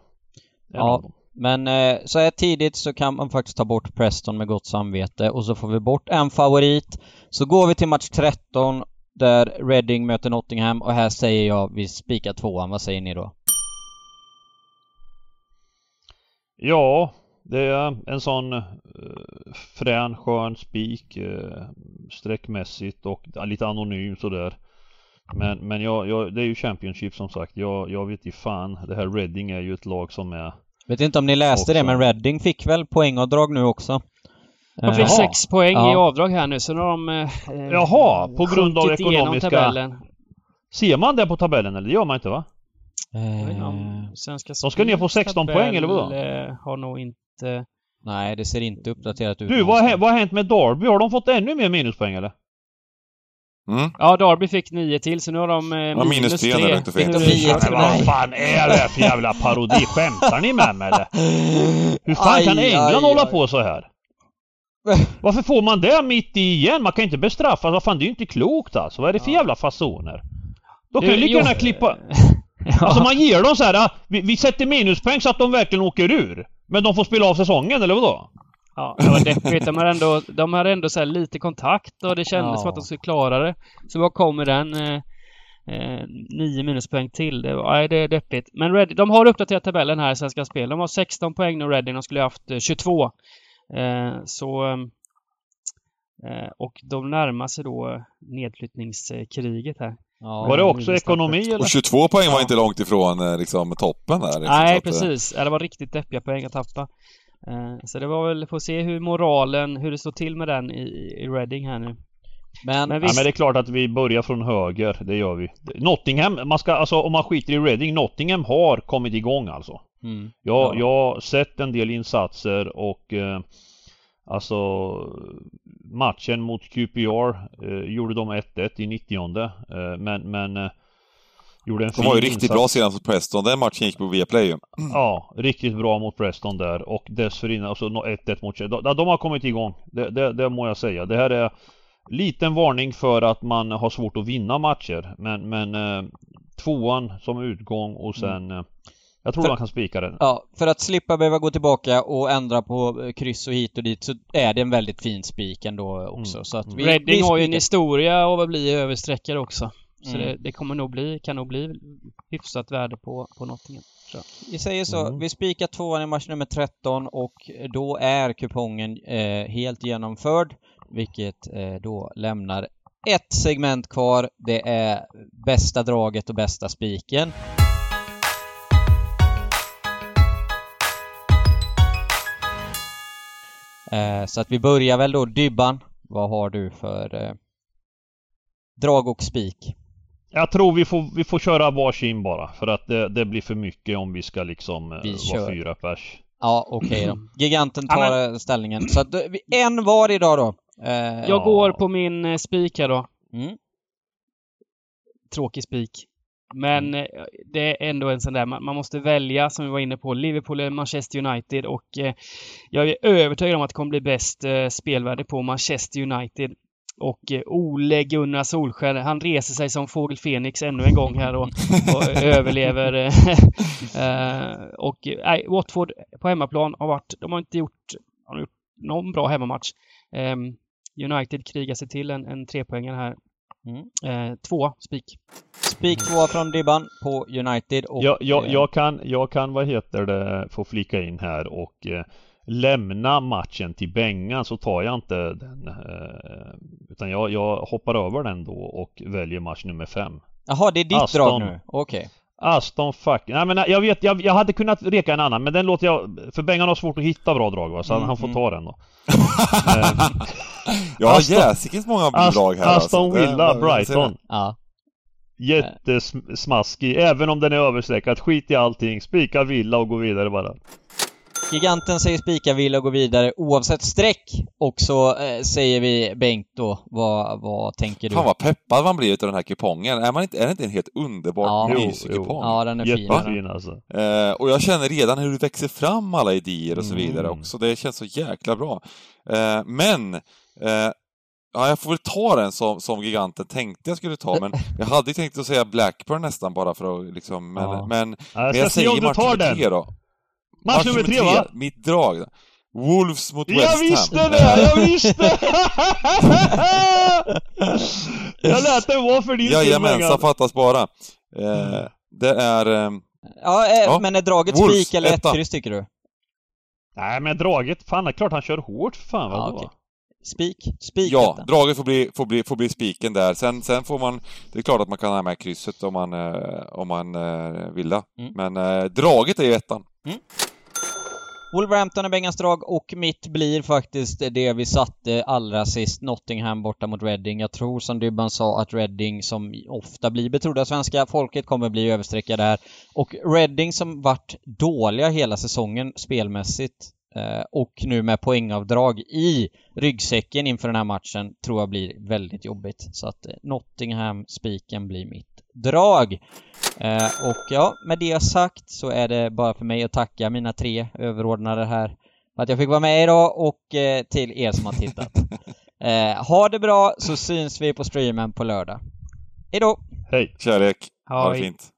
En Ja. av dem. Men eh, så här tidigt så kan man faktiskt ta bort Preston med gott samvete och så får vi bort en favorit. Så går vi till match 13 där Reading möter Nottingham och här säger jag vi spikar tvåan. Vad säger ni då? Ja, det är en sån eh, frän skön spik eh, streckmässigt och ja, lite anonym sådär. Men, men jag, jag, det är ju Championship som sagt. Jag, jag vet inte fan. Det här Reading är ju ett lag som är Vet inte om ni läste det Också. men Reading fick väl poängavdrag nu också? De fick Eh, Jaha. sex poäng Ja. i avdrag här nu så nu har de eh, eh, Jaha, på grund av ekonomiska- tabellen. Ser man det på tabellen eller? Det gör man inte va? Inte eh, Svenska De ska ner på Spels 16 poäng, eller vadå? eh, Har nog inte... nej, det ser inte uppdaterat ut. Du, vad, hä- vad har hänt med Derby? Har de fått ännu mer minuspoäng eller? Mm. Ja, Derby fick nio till så nu har de eh, Ja, minus tre inte Fick finns. de nio till? Men vad fan är det för jävla parodi? Skämtar ni med mig eller? Hur fan kan Aj, England aj, hålla på så här? Varför får man det mitt i igen? Man kan inte bestraffa. Vad fan, det är ju inte klokt alltså. Vad är det för jävla fasoner? Då kan Du, ju lika gärna klippa... Ja. Alltså man ger dem så här, ah, vi, vi sätter minuspoäng så att de verkligen åker ur. Men de får spela av säsongen, eller vadå? Ja, det var deppigt. De hade ändå, de hade ändå så lite kontakt och det kändes Ja. som att de skulle klara det. Så vad kommer den? Eh, eh, nio minuspoäng till. Det, nej, det är deppigt. Men Red, de har uppdaterat tabellen här i Svenska Spel. De har 16 poäng nu Reading. De skulle ha haft eh, 22. Eh, så... Eh, och de närmar sig då nedflyttningskriget här. Ja, Var det också ekonomi eller? Och 22 poäng var Ja. inte långt ifrån eh, liksom, toppen där. Liksom, Nej, att, eh, precis. Ja, det var riktigt deppiga poäng att tappa. Eh, Så det var väl, får se hur moralen, hur det står till med den i, i Reading här nu. Men, Men Ja, visst, men det är klart att vi börjar från höger, det gör vi. Nottingham, man ska, alltså om man skiter i Reading, Nottingham har kommit igång alltså. mm, Jag, Ja. jag har sett en del insatser och eh, Alltså Matchen mot QPR eh, gjorde de 1-1 i 90 eh, Men, men eh, Gjorde en De var ju riktigt insats. bra senast mot Preston. Den matchen gick på Viaplay ju. Ja, riktigt bra mot Preston där och dessförinnan, alltså nå- 1-1 mot. De, de har kommit igång. Det, det, det må jag säga. Det här är liten varning för att man har svårt att vinna matcher. Men, men eh, tvåan som utgång och sen eh, Jag tror För- man kan spika den. Ja, för att slippa behöva gå tillbaka och ändra på eh, kryss och hit och dit så är det en väldigt fin spik ändå också. Mm. Så att vi, Reading vi har ju en historia av att bli överstreckare också. Så Mm. det, det kommer nog bli, kan nog bli hyfsat värde på, på Nottingham. Vi säger så. Mm. Vi spikar tvåan i match nummer 13 och då är kupongen eh, helt genomförd. Vilket eh, då lämnar ett segment kvar. Det är bästa draget och bästa spiken. Så att vi börjar väl då Dybban. Vad har du för eh, drag och spik? Jag tror vi får, vi får köra varsin bara för att det, det blir för mycket om vi ska liksom eh, Vi vara kör. fyra pers. Ja, okej då. Giganten tar eh, ställningen. Så att, eh, en var idag då. Eh, Jag Ja. går på min eh, spik här då. Mm. Tråkig spik. Men eh, det är ändå en sån där, man, man måste välja som vi var inne på, Liverpool eller Manchester United och eh, jag är övertygad om att det kommer bli bäst eh, spelvärde på Manchester United. Och eh, Ole Gunnar Solskjaer, han reser sig som fågel Fenix ännu en gång här och, och överlever. eh, eh, och nej, Watford på hemmaplan har varit, de har inte gjort, har gjort någon bra hemmamatch. Eh, United krigar sig till en, en trepoängare här. Mm. Eh, två spik. Spik två från Dybban på United och... Jag, jag, eh, jag, kan, jag kan, vad heter det, få flika in här och eh, lämna matchen till Bengan så tar jag inte den. Eh, utan jag, jag hoppar över den då och väljer match nummer fem. Jaha, det är ditt Aston. drag nu? Okej. Aston fuck... Nej men jag vet, jag, jag hade kunnat reka en annan men den låter jag... För Bengan har svårt att hitta bra drag va, så Mm, han får mm. ta den då. Ja, Aston- jäsikes många Ast- drag här Aston alltså. Villa, jag Brighton. Ja. Jättesmaskig, även om den är överstreckad. Skit i allting. Spika Villa och gå vidare bara. Giganten säger spika vill och gå vidare oavsett streck. Och så eh, säger vi Bengt då, vad, vad tänker du? Fan vad peppad man blir utav den här kupongen. Är, man inte, är det inte en helt underbart Ja. Mysig kupong? Ja, den är fin. Jättefin alltså. Eh, och jag känner redan hur det växer fram alla idéer och så Mm. vidare också. Det känns så jäkla bra. Eh, men, eh, ja, jag får väl ta den som, som giganten tänkte jag skulle ta, men jag hade ju tänkt att säga Blackburn nästan bara för att liksom, men, Ja. men, Jag men jag säger den. tre då. Match nummer tre va? mitt drag. då. Wolves mot West Jag Ham. visste det! Jag visste! jag lät den vara för din skull Jajamensan, fattas bara. Eh, det är... Eh, Ja, eh, Ja. men är draget spik eller ett kryss tycker du? Nej men draget, fan det är klart han kör hårt för fan Ja, vadå? okej. Spik? Spik Ja, detta. draget får bli, får bli, får bli spiken där. Sen, sen får man... Det är klart att man kan ha med krysset om man, eh, om man eh, vill det. Mm. Men eh, draget är ju ettan. Wolverhampton är Bengans drag och mitt blir faktiskt det vi satte allra sist, Nottingham borta mot Reading. Jag tror som Dybban sa att Reading, som ofta blir betrodda av svenska folket, kommer bli överstreckade här. Och Reading som varit dåliga hela säsongen spelmässigt eh, och nu med poängavdrag i ryggsäcken inför den här matchen tror jag blir väldigt jobbigt. Så att eh, Nottingham-spiken blir mitt drag. Eh, och ja, med det sagt så är det bara för mig att tacka mina tre överordnade här för att jag fick vara med idag och eh, till er som har tittat. Eh, ha det bra så syns vi på streamen på lördag. Hejdå! Hej! Kärlek. Ha det Hej. fint.